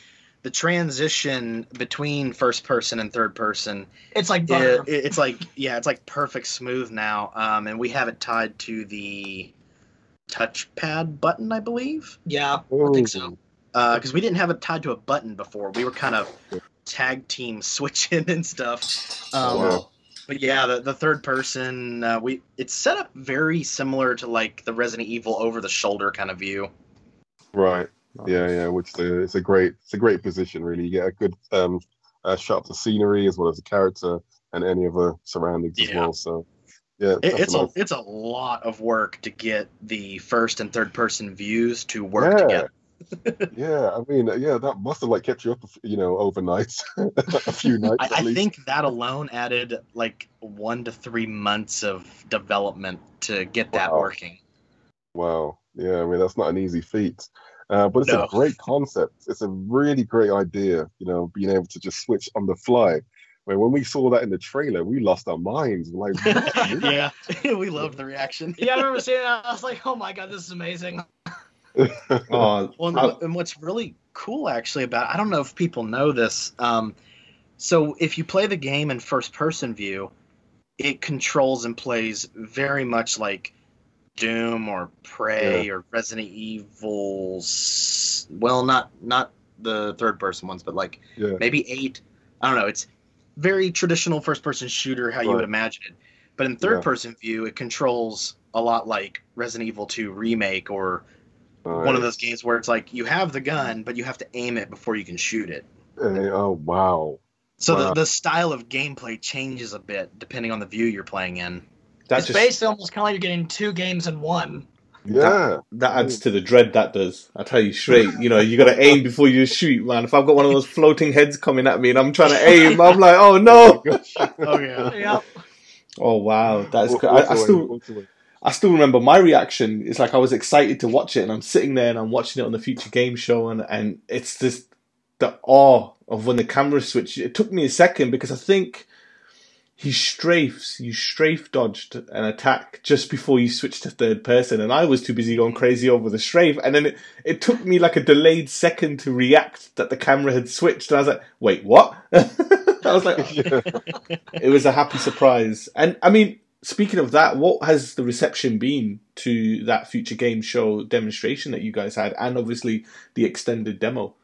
the transition between first person and third person it's like it, it's like yeah it's like perfect smooth now um and we have it tied to the touchpad button i believe. Yeah, I think so. because we didn't have it tied to a button before. We were kind of tag team [laughs] switching and stuff. Um, Wow. but yeah the, the third person uh, we it's set up very similar to like the resident evil over the shoulder kind of view. Right. Yeah, yeah. Which the, it's a great, it's a great position. Really, you get a good um, uh, shot of the scenery as well as the character and any other surroundings as well. So, yeah, It, it's a definitely. it's a lot of work to get the first and third person views to work Yeah. together [laughs] Yeah, I mean, yeah, that must have like kept you up, you know, overnight, [laughs] a few nights I, I think that alone added like one to three months of development to get that Wow. working. Wow. Yeah, I mean, that's not an easy feat. Uh, but it's No. a great concept. It's a really great idea, you know, being able to just switch on the fly. I mean, when we saw that in the trailer, we lost our minds. We're Like, yeah, [laughs] we loved the reaction. Yeah, I remember seeing it. I was like, oh my god, this is amazing. Oh, [laughs] Well, and, I- and what's really cool actually about I don't know if people know this. Um, so if you play the game in first person view, it controls and plays very much like Doom or Prey or Resident Evil. Well, not not the third person ones, but like yeah, maybe eight. I don't know. It's very traditional first person shooter, how you would imagine it. But in third Yeah. person view, it controls a lot like Resident Evil 2 remake or one of those games where it's like you have the gun, but you have to aim it before you can shoot it. Uh, oh, wow. So Wow. the, the style of gameplay changes a bit depending on the view you're playing in. That it's just basically almost kind of like you're getting two games in one. Yeah. that adds to the dread. That does. I tell you straight. You know, you got to aim before you shoot, man. If I've got one of those floating heads coming at me and I'm trying to aim, I'm like, oh no. Oh, [laughs] oh yeah. Yeah. Oh wow, that's. Walk- I, I still. I still remember my reaction. It's like I was excited to watch it, and I'm sitting there and I'm watching it on the Future Game Show, and and it's just the awe of when the camera switched. It took me a second because I think he strafes, you strafe dodged an attack just before you switched to third person, and I was too busy going crazy over the strafe, and then it, it took me like a delayed second to react that the camera had switched, and I was like, wait, what? [laughs] I was like, oh. [laughs] it was a happy surprise. And I mean, speaking of that, what has the reception been to that future game show demonstration that you guys had, and obviously the extended demo?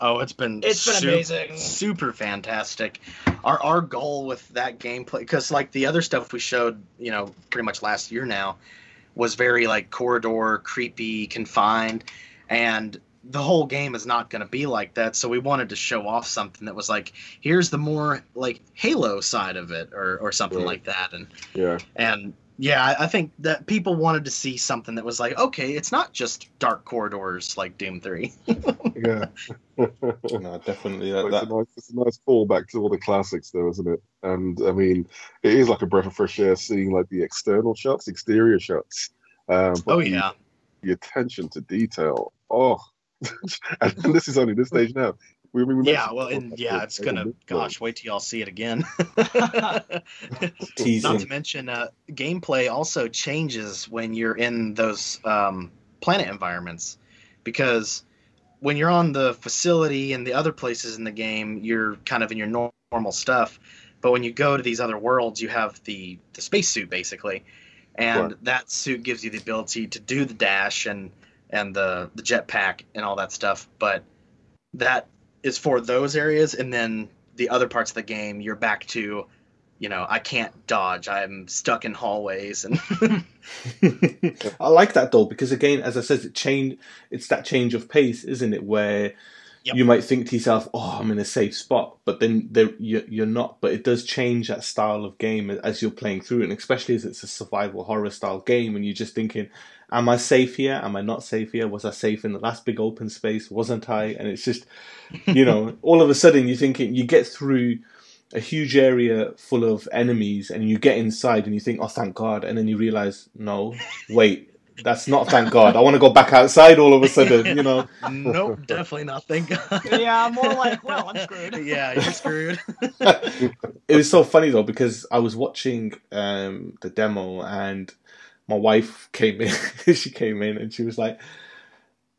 Oh, it's been It's been su- amazing. super fantastic. Our our goal with that gameplay, because like the other stuff we showed, you know, pretty much last year now, was very like corridor, creepy, confined, and the whole game is not going to be like that. So we wanted to show off something that was like, here's the more like Halo side of it, or or something Right. like that, and Yeah. and yeah, I- I think that people wanted to see something that was like, okay, it's not just dark corridors like Doom Three. [laughs] Yeah. [laughs] No, definitely. That, that, it's, a nice, it's a nice callback to all the classics, though, isn't it? And I mean, it is like a breath of fresh air seeing like the external shots, exterior shots. Um, but Oh the- yeah. the attention to detail. Oh, [laughs] and this is only this stage now. We, we Yeah, well, and like, yeah, the- it's gonna. Gosh, wait till y'all see it again. [laughs] Not to mention, uh, gameplay also changes when you're in those um, planet environments, because when you're on the facility and the other places in the game, you're kind of in your normal stuff. But when you go to these other worlds, you have the the spacesuit basically, and Right. that suit gives you the ability to do the dash and and the the jetpack and all that stuff. But that is for those areas, and then the other parts of the game, you're back to, you know, I can't dodge. I'm stuck in hallways, and [laughs] I like that though because again, as I said, it change. It's that change of pace, isn't it? Where Yep. you might think to yourself, "Oh, I'm in a safe spot," but then you're not. But it does change that style of game as you're playing through it, and especially as it's a survival horror style game, and you're just thinking, "Am I safe here? Am I not safe here? Was I safe in the last big open space? Wasn't I?" And it's just, you know, [laughs] all of a sudden you're thinking you get through a huge area full of enemies and you get inside and you think, oh, thank God. And then you realize, no, wait, that's not thank God. I want to go back outside all of a sudden, you know. [laughs] nope, definitely not. Thank God. [laughs] Yeah, I'm more like, well, I'm screwed. yeah, you're screwed. it was so funny though because I was watching um, the demo and my wife came in. [laughs] she came in and she was like,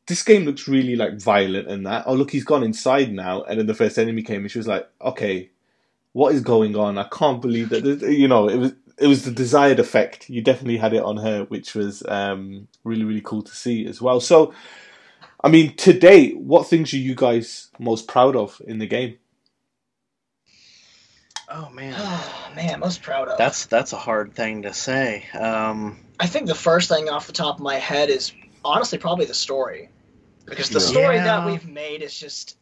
"This game looks really like violent and that." Oh look, he's gone inside now. And then the first enemy came and she was like, "Okay, what is going on? I can't believe that." You know, it was it was the desired effect. You definitely had it on her, which was um, really really cool to see as well. So. I mean, today, what things are you guys most proud of in the game? Oh man, Oh, [sighs] man, most proud of. that's that's a hard thing to say. Um, I think the first thing off the top of my head is honestly probably the story. Because the Yeah. story Yeah. that we've made is just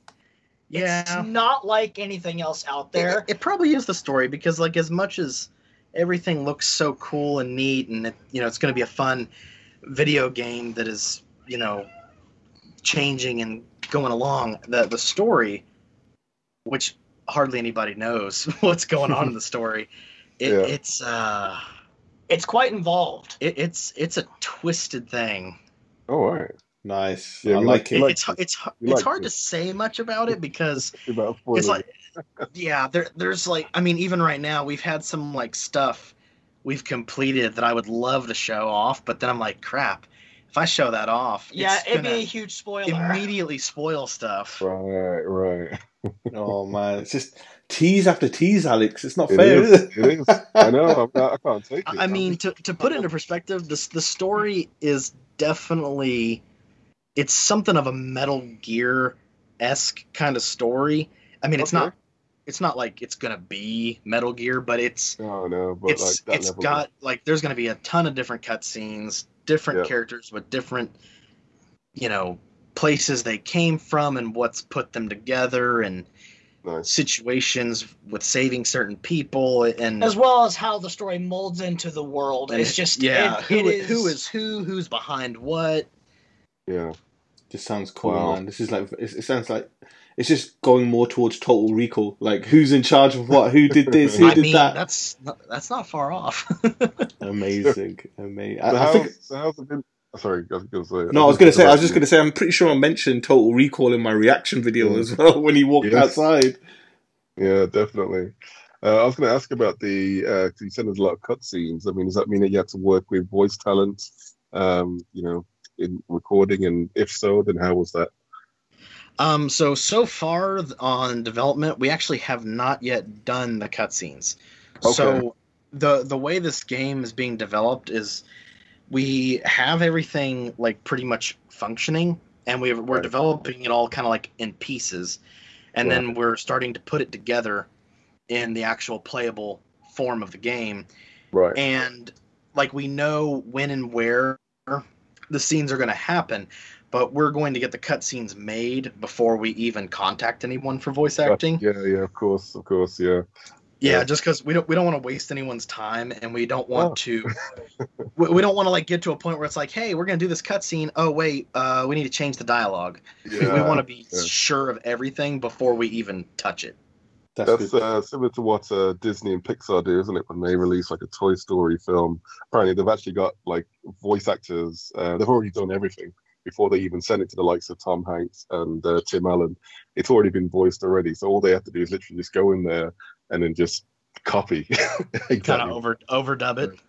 yeah, it's not like anything else out there. It, it probably is the story because like as much as everything looks so cool and neat and it, you know it's going to be a fun video game that is you know changing and going along. The the story, which hardly anybody knows [laughs] what's going on in the story, it, Yeah. it's uh, It's quite involved. it, it's it's a twisted thing. Oh, all right. Nice. Yeah, I we like It, it. like it's it's it's like hard to say much about it because [laughs] About it's like yeah there there's like i mean even right now we've had some like stuff we've completed that i would love to show off but then i'm like crap if i show that off Yeah, it'd be a huge spoiler. immediately spoil stuff right, right. Oh man, it's just tease after tease, Alex. It's not It fair, is. is it? It is. I know. I'm not, I can't take it. i I mean to, to put it into perspective this the story is definitely it's something of a metal gear esque kind of story i mean it's Okay. not it's not like it's gonna be metal gear but it's No, no, but it's like that it's level. got like there's going to be a ton of different cutscenes, different Yeah. characters with different, you know, places they came from and what's put them together and nice. situations with saving certain people and as well as how the story molds into the world. and It's just yeah, it, who, it is, who is who, who's behind what. Yeah. Just sounds cool, Wow. man. This is like it, it sounds like it's just going more towards Total Recall. Like who's in charge of what? Who did this? Who [laughs] I did mean, that? that's not, that's not far off. [laughs] Amazing, amazing. So, I, I how's, think. so how's it been? Sorry, I was going to say. No, I was gonna say. I was just gonna say. I'm pretty sure I mentioned Total Recall in my reaction video Yeah. as well when he walked Yeah. outside. Yeah, definitely. Uh, I was going to ask about the. Uh, 'cause you said there's a lot of cutscenes. I mean, does that mean that you had to work with voice talent? Um, you know, in recording, and if so, then how was that? Um, so so far on development, we actually have not yet done the cutscenes. Okay. So the the way this game is being developed is we have everything like pretty much functioning, and we we're Right. developing it all kind of like in pieces, and then we're starting to put it together in the actual playable form of the game Right. and like we know when and where the scenes are going to happen but we're going to get the cutscenes made before we even contact anyone for voice acting Yeah, yeah, of course, of course, yeah. Yeah, yeah. just because we don't we don't want to waste anyone's time and we don't want Oh. to [laughs] we, we don't want to like get to a point where it's like hey we're going to do this cutscene oh wait uh, we need to change the dialogue we, we want to be yeah. sure of everything before we even touch it That's, That's uh, similar to what uh, Disney and Pixar do, isn't it? When they release like a Toy Story film, apparently they've actually got like voice actors. Uh, they've already done everything before they even send it to the likes of Tom Hanks and uh, Tim Allen. It's already been voiced already, so all they have to do is literally just go in there and then just copy. [laughs] exactly. kind of over overdub it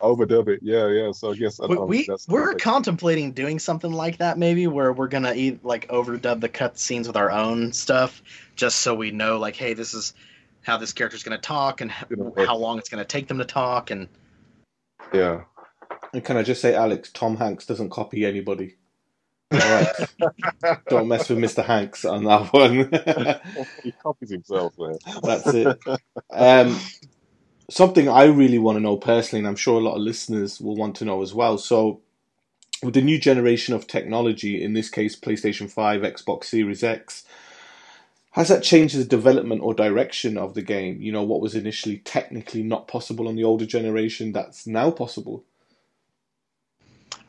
overdub it. Yeah, yeah. So I guess I we, don't we think that's we're like- contemplating doing something like that maybe where we're gonna eat, like overdub the cutscenes with our own stuff just so we know like hey this is how this character's gonna talk and h- You know, how long it's gonna take them to talk and yeah. And can I just say, Alex, Tom Hanks doesn't copy anybody. All right, don't mess with Mr. Hanks on that [laughs] one. he copies himself there. That's it. Um, something I really want to know personally, and I'm sure a lot of listeners will want to know as well. So, with the new generation of technology, in this case, PlayStation 5, Xbox Series X, has that changed the development or direction of the game? You know, what was initially technically not possible on the older generation that's now possible?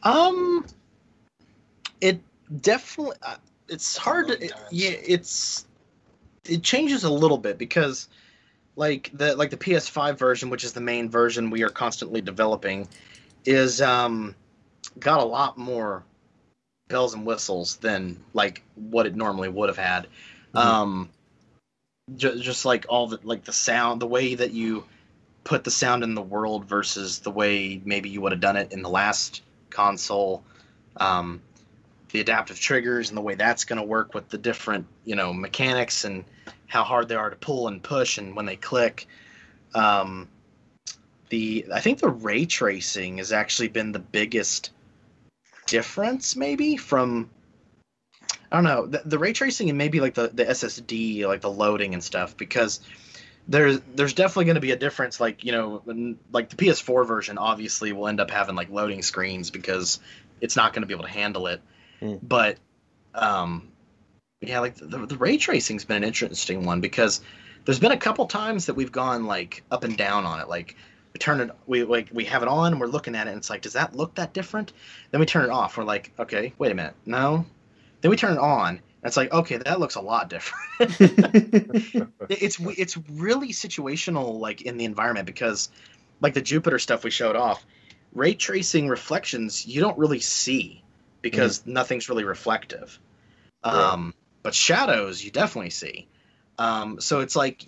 um it definitely uh, it's hard to it, yeah it's it changes a little bit because like the like the PS5 version which is the main version we are constantly developing is um got a lot more bells and whistles than like what it normally would have had. Mhm. um ju- just like all the like the sound the way that you put the sound in the world versus the way maybe you would have done it in the last console. Um the adaptive triggers and the way that's going to work with the different you know mechanics and how hard they are to pull and push and when they click. Um the i think the ray tracing has actually been the biggest difference maybe from i don't know the, the ray tracing and maybe like the, the ssd like the loading and stuff because there's there's definitely going to be a difference like you know like the ps4 version obviously will end up having like loading screens because it's not going to be able to handle it Mm. but um yeah like the, the ray tracing's been an interesting one because there's been a couple times that we've gone like up and down on it like we turn it we like we have it on and we're looking at it and it's like does that look that different then we turn it off we're like okay wait a minute no Then we turn it on. And it's like, okay, that looks a lot different. [laughs] it's it's really situational, like in the environment, because like the Jupiter stuff we showed off, ray tracing reflections you don't really see because nothing's really reflective. Um, but shadows you definitely see. Um, so it's like,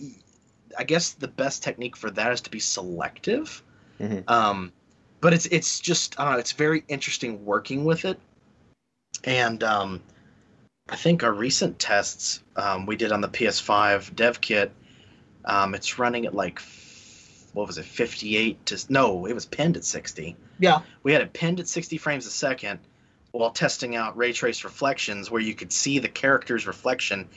I guess the best technique for that is to be selective. Mhm. Um, but it's it's just I don't know. It's very interesting working with it, and um, I think our recent tests um, we did on the PS5 dev kit, um, it's running at like what was it, 58 to no, it was pinned at 60. Yeah. We had it pinned at 60 frames a second while testing out ray trace reflections, where you could see the character's reflection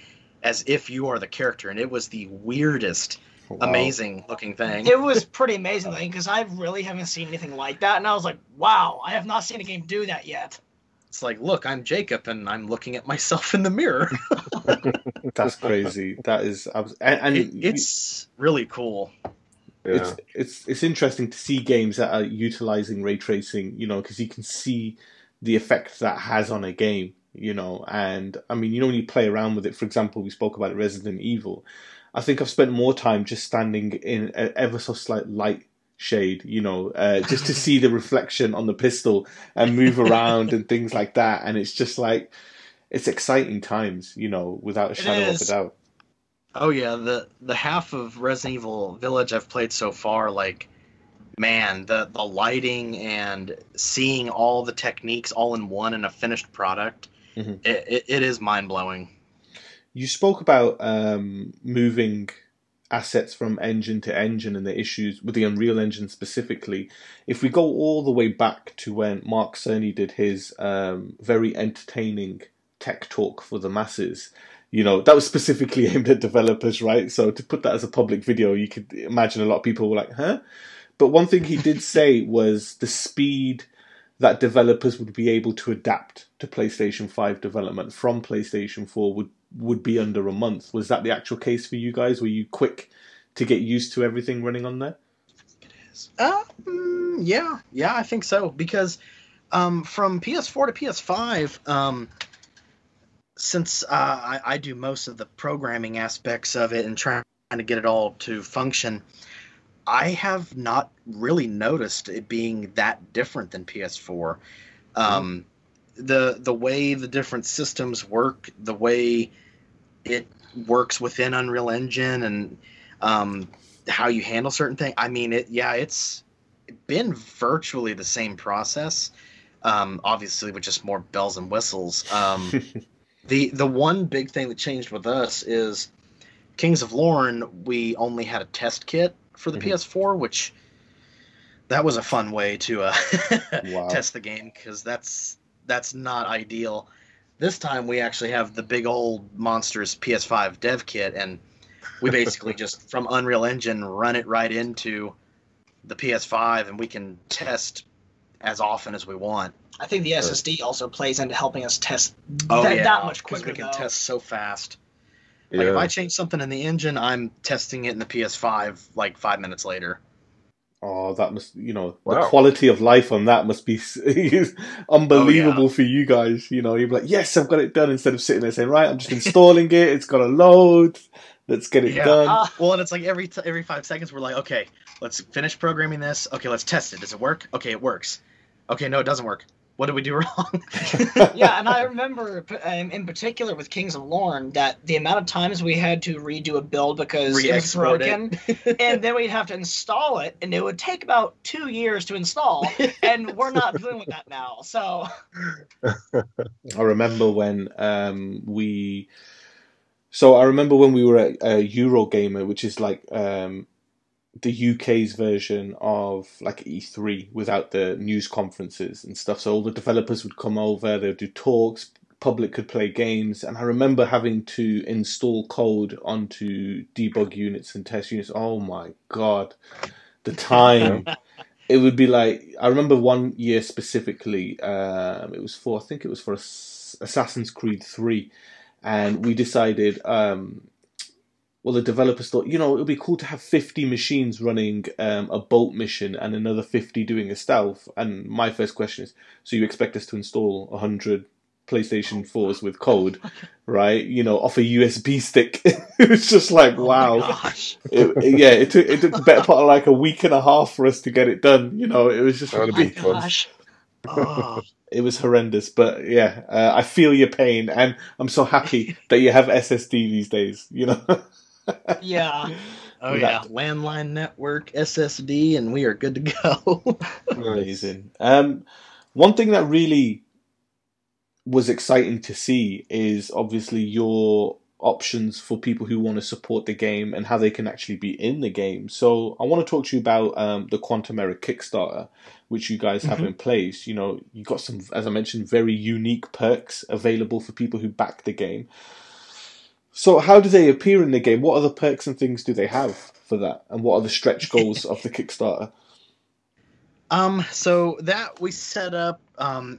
as if you are the character, and it was the weirdest, Wow. amazing looking thing. It was pretty amazing thing because I really haven't seen anything like that, and I was like, "Wow, I have not seen a game do that yet." It's like, look, I'm Jacob, and I'm looking at myself in the mirror. [laughs] That's crazy. That is, abs- and, and It- it's really cool. Yeah. it's it's it's interesting to see games that are utilizing ray tracing. You know, because you can see the effect that has on a game. You know, and I mean, you know, when you play around with it. For example, we spoke about Resident Evil. I think I've spent more time just standing in an ever so slight light shade, you know, uh, just to see the [laughs] reflection on the pistol and move around and things like that. And it's just like, it's exciting times, you know, without a shadow of a doubt. Oh yeah, the the half of Resident Evil Village I've played so far, like man, the the lighting and seeing all the techniques all in one in a finished product, Mhm. it, it, it is mind blowing. You spoke about um, moving assets from engine to engine and the issues with the Unreal Engine specifically. If we go all the way back to when Mark Cerny did his um, very entertaining tech talk for the masses, you know, that was specifically [laughs] aimed at developers, right? So to put that as a public video, you could imagine a lot of people were like, huh? But one thing he did say was the speed that developers would be able to adapt to PlayStation 5 development from PlayStation 4 would would be under a month. Was that the actual case for you guys? Were you quick to get used to everything running on there? Uh, mm, yeah, yeah, I think so because um, from PS4 to PS5, um, since uh, I, I do most of the programming aspects of it and trying to get it all to function, I have not really noticed it being that different than PS4. Um, the the way the different systems work, the way it works within Unreal Engine, and um, how you handle certain things. I mean, it yeah, it's been virtually the same process. Um, obviously, with just more bells and whistles. Um, [laughs] the the one big thing that changed with us is Kings of Lorn. We only had a test kit for the Mhm. PS4, which that was a fun way to uh, [laughs] Wow. test the game because that's that's not ideal. This time we actually have the big old monsters PS5 dev kit, and we basically just [laughs] from Unreal Engine run it right into the PS5, and we can test as often as we want. I think the SSD also plays into helping us test Oh that, yeah, that much 'cause quicker. we can though. test so fast. Like if I change something in the engine, I'm testing it in the PS5 like five minutes later. Oh, that must you know the quality of life on that must be [laughs] unbelievable Oh, for you guys. You know, you're like, yes, I've got it done. Instead of sitting there saying, right, I'm just installing it. It's got to load. Let's get it Yeah. done. Ah, Well, and it's like every t- every five seconds we're like, okay, let's finish programming this. Okay, let's test it. Does it work? Okay, it works. Okay, no, it doesn't work. What did we do wrong? [laughs] yeah, and I [laughs] remember um, in particular with Kings of Lorn that the amount of times we had to redo a build because it was Re-export it. broken, and then we'd have to install it, and it would take about two years to install, [laughs] and we're not dealing with that now. So I remember when um, we. So I remember when we were at uh, Eurogamer, which is like um, the UK's version of like E3 without the news conferences and stuff. So all the developers would come over, they would do talks, public could play games, and I remember having to install code onto debug units and test units. Oh my god, the time! [laughs] it would be like I remember one year specifically. Um, it was for I think it was for Assassin's Creed Three, and we decided. Um, well, the developers thought, you know, it would be cool to have 50 machines running um, a bolt mission and another 50 doing a stealth. And my first question is, so you expect us to install 100 PlayStation 4s with code, [laughs] right? You know, off a USB stick. [laughs] it was just like, Oh my wow. gosh. It, it- yeah, it took, it took the better part of like a week and a half for us to get it done. You know, it was just That would've Oh my fun. gosh. Oh, [laughs] it was horrendous. But yeah, uh, I feel your pain, and I'm so happy that you have SSD these days. You know, yeah. [laughs] Oh We yeah, landline network, SSD, and we are good to go. [laughs] amazing. Um, one thing that really was exciting to see is obviously your options for people who want to support the game and how they can actually be in the game. So I want to talk to you about um, the Quantum Error Kickstarter, which you guys have Mhm. in place. You know, you got some, as I mentioned, very unique perks available for people who back the game. So how do they appear in the game? What other perks and things do they have for that? And what are the stretch goals of the Kickstarter? Um, so that we set up um,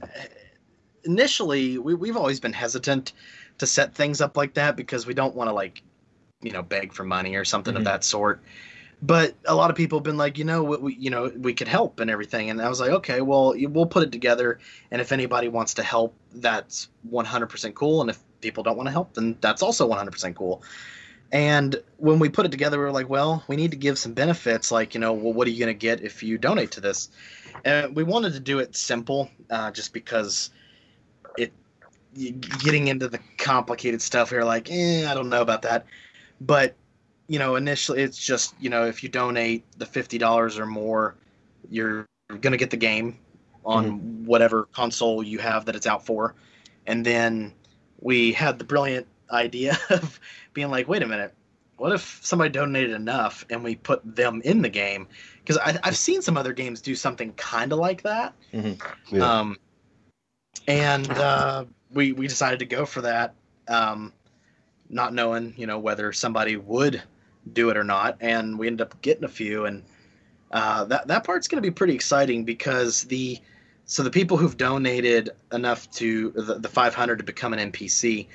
initially. We, we've always been hesitant to set things up like that because we don't want to like, you know, beg for money or something Mhm. of that sort. But a lot of people have been like, you know, we you know we could help and everything, and I was like, okay, well, we'll put it together, and if anybody wants to help, that's 100% cool, and if people don't want to help, then that's also 100% cool. And when we put it together, we were like, well, we need to give some benefits. Like, you know, well, what are you going to get if you donate to this? And we wanted to do it simple, uh, just because it getting into the complicated stuff here, like, eh, I don't know about that. But you know, initially, it's just you know, if you donate the fifty dollars or more, you're going to get the game on whatever console you have that it's out for. And then we had the brilliant idea [laughs] of being like, wait a minute, what if somebody donated enough and we put them in the game? Because I've seen some other games do something kind of like that. Yeah. Um, and uh, we we decided to go for that, um, not knowing you know whether somebody would do it or not, and we ended up getting a few, and uh, that that part's going to be pretty exciting because the so the people who've donated enough to the, the 500 to become an NPC,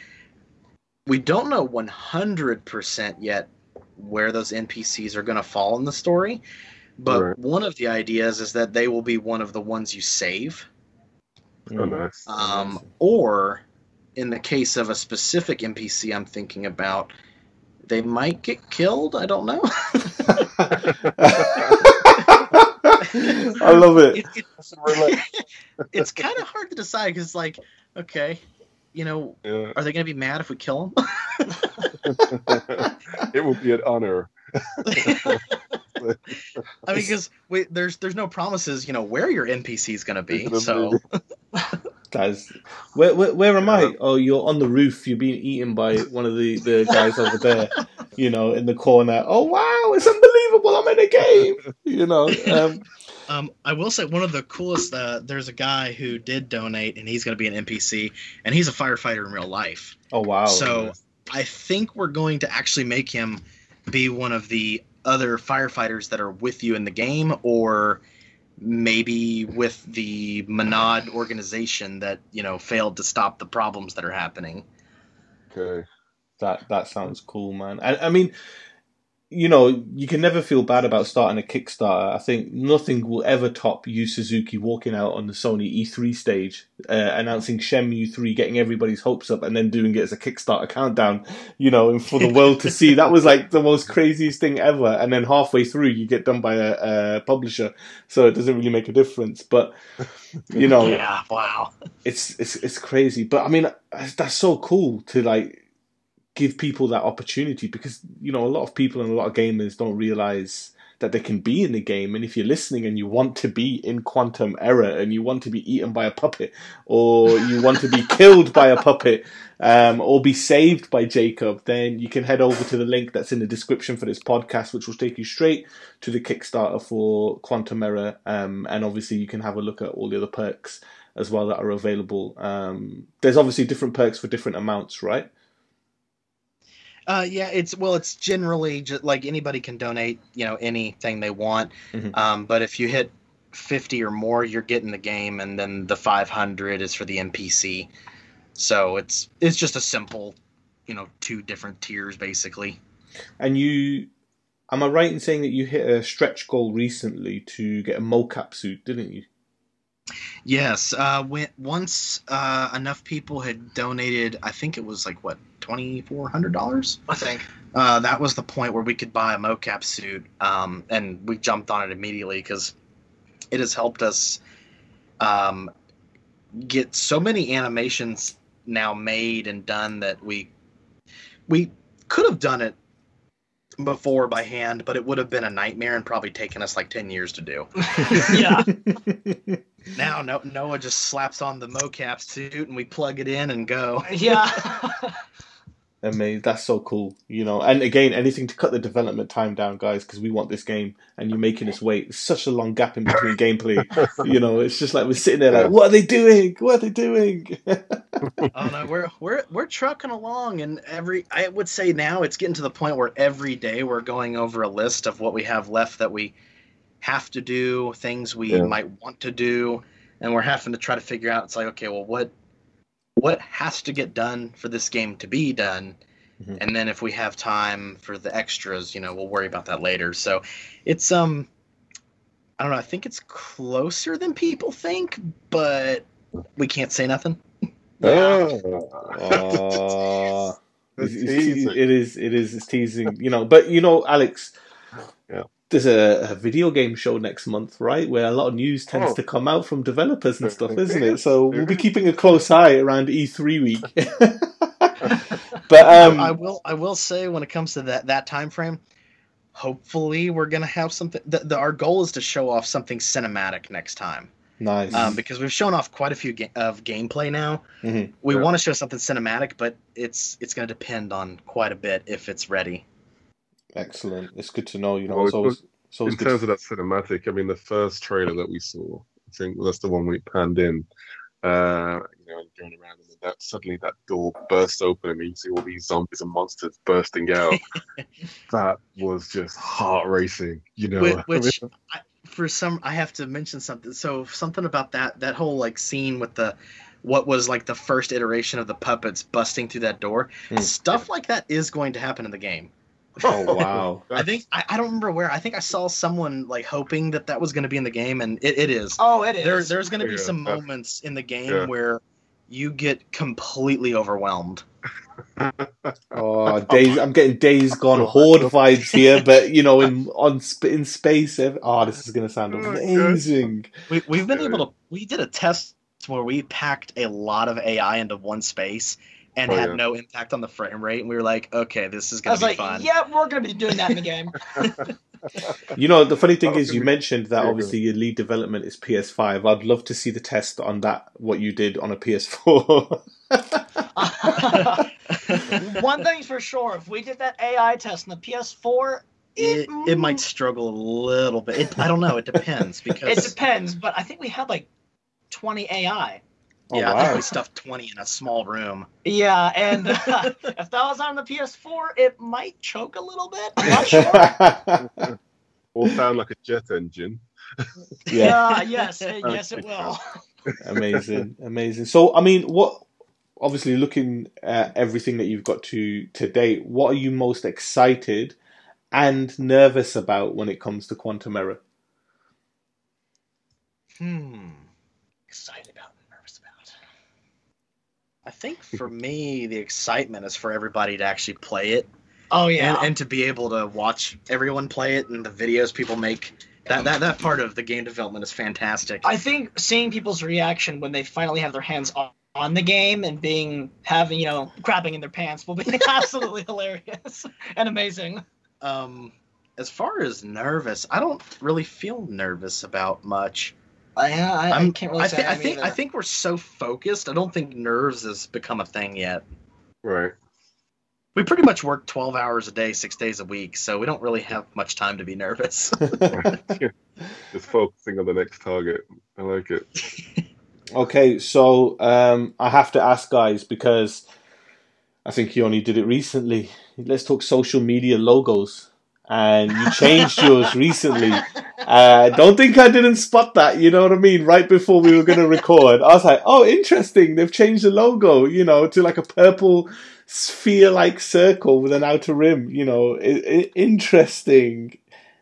we don't know 100% yet where those NPCs are going to fall in the story. But Right. one of the ideas is that they will be one of the ones you save. Oh, nice. Um, or in the case of a specific NPC I'm thinking about, they might get killed. I don't know. [laughs] [laughs] [laughs] I love it. it, it, [laughs] it's kind of hard to decide because, like, okay, you know, Yeah. are they going to be mad if we kill them? [laughs] it will be an honor. I mean, because there's there's no promises, you know, where your NPC is going to be. So guys, where, where where am I? Oh, you're on the roof. You're being eaten by one of the, the guys over there. [laughs] You know, in the corner. Oh wow, it's unbelievable! I'm in a game. You know, um, [laughs] Um, I will say one of the coolest. Uh, there's a guy who did donate, and he's going to be an NPC, and he's a firefighter in real life. oh wow. so I think we're going to actually make him be one of the other firefighters that are with you in the game, or maybe with the Monad organization that you know failed to stop the problems that are happening. Okay. That that sounds cool, man. I, I mean, you know, you can never feel bad about starting a Kickstarter. I think nothing will ever top Yu Suzuki walking out on the Sony E3 stage, uh, announcing Shenmue 3, getting everybody's hopes up, and then doing it as a Kickstarter countdown, you know, and for the world to see. That was like the most craziest thing ever. And then halfway through, you get done by a, a publisher, so it doesn't really make a difference. But you know, [laughs] Yeah, wow. it's it's it's crazy. But I mean, that's so cool to like give people that opportunity because you know a lot of people and a lot of gamers don't realize that they can be in the game. And if you're listening and you want to be in quantum error and you want to be eaten by a puppet or you want to be [laughs] killed by a puppet um, or be saved by jacob then you can head over to the link that's in the description for this podcast which will take you straight to the kickstarter for quantum error. Um, and obviously you can have a look at all the other perks as well that are available. Um, there's obviously different perks for different amounts right Uh, yeah, it's well, it's generally just like anybody can donate, you know, anything they want. Mhm. Um, but if you hit fifty or more, you're getting the game, and then the five hundred is for the NPC. So it's it's just a simple, you know, two different tiers basically. And you, am I right in saying that you hit a stretch goal recently to get a mocap suit, didn't you? Yes. Uh, when once uh, enough people had donated, I think it was like what twenty four hundred dollars. I think. Uh, that was the point where we could buy a mocap suit, um, and we jumped on it immediately because it has helped us um, get so many animations now made and done that we we could have done it before by hand, but it would have been a nightmare and probably taken us like ten years to do. [laughs] [laughs] yeah. Now, no, Noah just slaps on the mocap suit and we plug it in and go. Yeah. [laughs] Amazing. That's so cool. You know, and again, anything to cut the development time down, guys, because we want this game, and you're making us wait. It's such a long gap in between [laughs] gameplay. You know, it's just like we're sitting there like, what are they doing? What are they doing? [laughs] oh no, we're we're we're trucking along, and every I would say now it's getting to the point where every day we're going over a list of what we have left that we have to do, things we Yeah. might want to do, and we're having to try to figure out. It's like, okay, well, what what has to get done for this game to be done, Mhm. and then if we have time for the extras, you know, we'll worry about that later. So, it's um, I don't know. I think it's closer than people think, but we can't say nothing. [laughs] Uh, It's it's- it's- teasing. it is. It is. It's teasing. You know, but you know, Alex. Yeah. There's a, a video game show next month, right? Where a lot of news tends Oh. to come out from developers and stuff, isn't it? So we'll be keeping a close eye around E3 week. [laughs] [laughs] but um, I will. I will say when it comes to that that time frame, hopefully we're gonna have something. The, the, our goal is to show off something cinematic next time, nice. um, because we've shown off quite a few ga- of gameplay now. Mhm. We Yeah. want to show something cinematic, but it's it's gonna depend on quite a bit if it's ready. Excellent. It's good to know. You know, Well, it's always, it's always in good. terms of that cinematic, I mean, the first trailer that we saw, I think that's the one we panned in. Uh, you know, and going around, and then that suddenly that door bursts open, and you see all these zombies and monsters bursting out. [laughs] that was just heart racing, you know. [laughs] Which, which I, for some, I have to mention something. So something about that that whole like scene with the what was like the first iteration of the puppets busting through that door. Hmm. Stuff like that is going to happen in the game. Oh [laughs] wow. I think I, I don't remember where. I think I saw someone like hoping that that was going to be in the game, and it, it is. oh, it is. There, there's going to be Yeah, some moments in the game yeah. where you get completely overwhelmed. [laughs] Oh, days! I'm getting days gone [laughs] horde vibes here, but you know, in on in space. Oh, this is gonna sound Oh, amazing. We, we've been able to. We did a test where we packed a lot of AI into one space and Oh, had yeah. no impact on the frame rate, and we were like, okay, this is I going was to be like, fun. yeah, we're gonna be doing that in the game. [laughs] You know, the funny thing is, you mentioned that obviously your lead development is PS5. I'd love to see the test on that. What you did on a PS4. [laughs] One thing's for sure: if we did that AI test on the PS4, It, it might mm. struggle a little bit. It, I don't know. It depends [laughs] because It depends, but I think we had like 20 AI. Oh, yeah, I think we stuffed twenty in a small room. Yeah, and uh, [laughs] [laughs] if that was on the PS4, it might choke a little bit. I'm not sure. [laughs] all sound like a jet engine. yeah, Yeah, yes, yes, it will. amazing, amazing. So, I mean, what? Obviously, looking at everything that you've got to to date, what are you most excited and nervous about when it comes to Quantum Error? Hmm. Excited about, and nervous about. I think for [laughs] me, the excitement is for everybody to actually play it Oh yeah, and, and to be able to watch everyone play it and the videos people make. That, that that part of the game development is fantastic. I think seeing people's reaction when they finally have their hands on, on the game and being having you know crapping in their pants will be [laughs] absolutely hilarious and amazing. um, as far as nervous, I don't really feel nervous about much. I, I, I I'm- can't really I say. think I I'm think I think we're so focused. I don't think nerves has become a thing yet. Right. We pretty much work twelve hours a day, six days a week, so we don't really have much time to be nervous. [laughs] Just focusing on the next target. I like it. [laughs] Okay, so um, I have to ask, guys, because I think you only did it recently. Let's talk social media logos, and you changed yours recently. Uh, don't think I didn't spot that. You know what I mean? Right before we were going to record, I was like, "Oh, interesting! They've changed the logo, you know, to like a purple sphere-like circle with an outer rim. You know, interesting.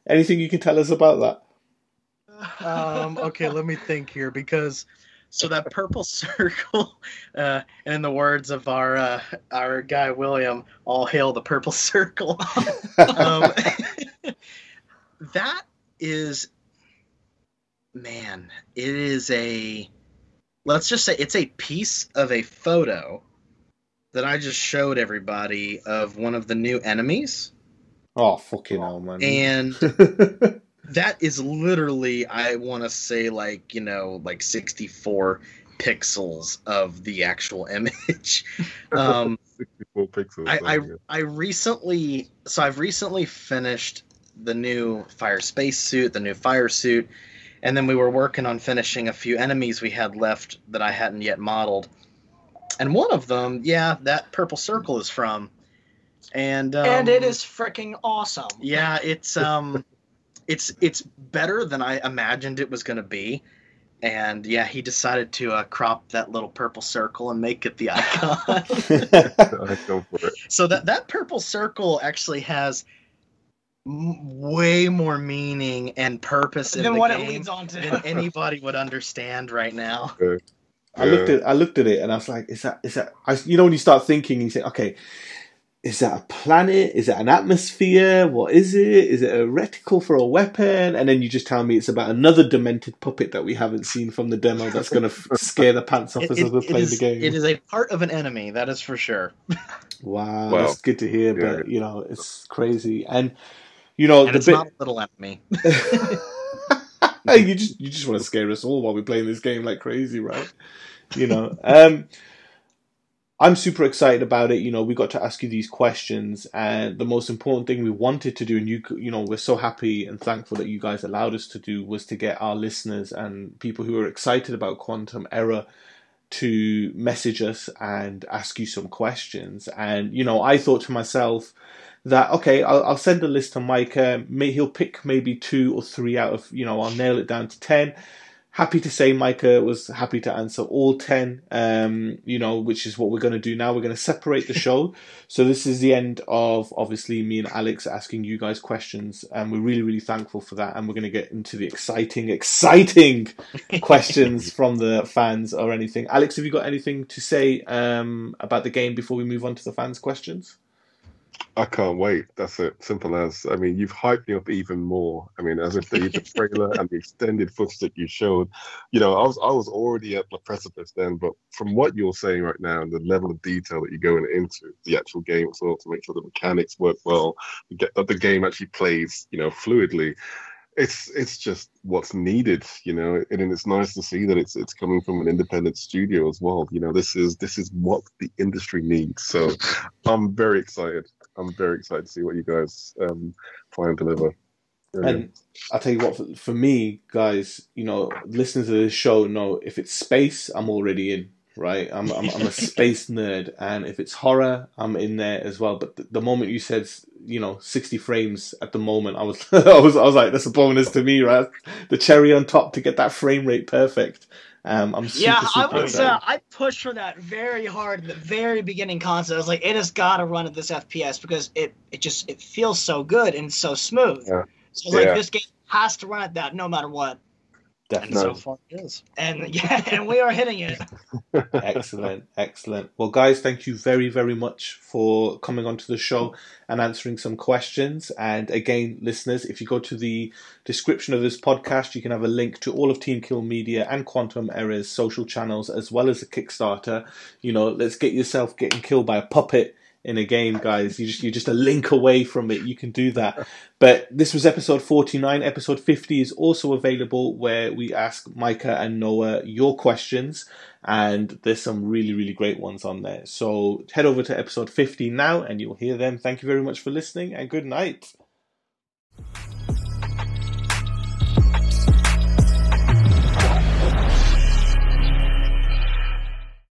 Anything you can tell us about that?" Um, okay, let me think here because so that purple [laughs] circle, uh, and in the words of our uh, our guy William, all hail the purple [laughs] circle. [laughs] um, that is, man, it is a. Let's just say it's a piece of a photo that I just showed everybody of one of the new enemies, oh fucking hell, man! and that is literally I want to say like you know like 64 pixels of the actual [laughs] image. Um, [laughs] 64 pixels. I, I. I recently so I've recently finished the new fire space suit, the new fire suit, and then we were working on finishing a few enemies we had left that I hadn't yet modeled. And one of them, yeah, that purple circle is from. And um, and it is freaking awesome. yeah, it's um [laughs] it's it's better than I imagined it was going to be. And yeah, he decided to uh, crop that little purple circle and make it the icon. [laughs] [laughs] Go for it. so that that purple circle actually has m- way more meaning and purpose in Then the what it game leads on to. than anybody would understand right now. [laughs] I looked at I looked at it and I was like, is that is that I, you know when you start thinking and you say, okay, is that a planet? Is it an atmosphere? What is it? Is it a reticle for a weapon? And then you just tell me it's about another demented puppet that we haven't seen from the demo that's going to f- [laughs] scare the pants off It, us it- as we it play is, the game. it is a part of an enemy, that is for sure. [laughs] Wow, Wow. that's good to hear. Yeah. But you know, it's crazy, and you know And the it's bit. not a little enemy. [laughs] Hey, you just you just want to scare us all while we're playing this game like crazy, right? You know. Um I'm super excited about it. You know, we got to ask you these questions, and the most important thing we wanted to do, and you, you know, we're so happy and thankful that you guys allowed us to do, was to get our listeners and people who are excited about quantum error to message us and ask you some questions. And you know, I thought to myself that okay, I'll, I'll send a list to Micah. May he'll pick maybe two or three out of you know, I'll nail it down to ten happy to say Micah was happy to answer all 10, um, you know, which is what we're going to do now. We're going to separate the show. [laughs] so this is the end of obviously me and Alex asking you guys questions. And we're really, really thankful for that. And we're going to get into the exciting, exciting [laughs] questions from the fans or anything. Alex, have you got anything to say um, about the game before we move on to the fans' questions? I can't wait. That's it. Simple as. I mean, you've hyped me up even more. I mean, as if the, the [laughs] trailer and the extended footage that you showed, you know, I was I was already at the precipice then. But from what you're saying right now and the level of detail that you're going into the actual game as well to make sure the mechanics work well, get that the game actually plays, you know, fluidly. It's it's just what's needed, you know, and, and it's nice to see that it's it's coming from an independent studio as well. You know, this is this is what the industry needs. So I'm very excited. I'm very excited to see what you guys um, try and deliver. Brilliant. And I'll tell you what, for, for me, guys, you know, listeners to this show know if it's space, I'm already in, right? I'm, I'm, I'm a [laughs] space nerd. And if it's horror, I'm in there as well. But the, the moment you said, you know, 60 frames at the moment, I was, [laughs] I was, I was like, that's a bonus to me, right? The cherry on top to get that frame rate perfect. Um, I'm super, yeah, super I would say. I pushed for that very hard at the very beginning concept. I was like, it has got to run at this FPS because it it just it feels so good and so smooth. Yeah. So I like, Yeah. this game has to run at that no matter what. And So far it is. And [laughs] yeah, and we are hitting it. [laughs] excellent, excellent. Well, guys, thank you very, very much for coming onto the show and answering some questions. And again, listeners, if you go to the description of this podcast, you can have a link to all of Team Kill Media and Quantum Error's social channels, as well as the Kickstarter. You know, let's get yourself getting killed by a puppet in a game, guys. You just you're just a link away from it. You can do that. But this was episode 49. Episode 50 is also available where we ask Micah and Noah your questions. And there's some really, really great ones on there. So head over to episode 50 now and you'll hear them. Thank you very much for listening and good night.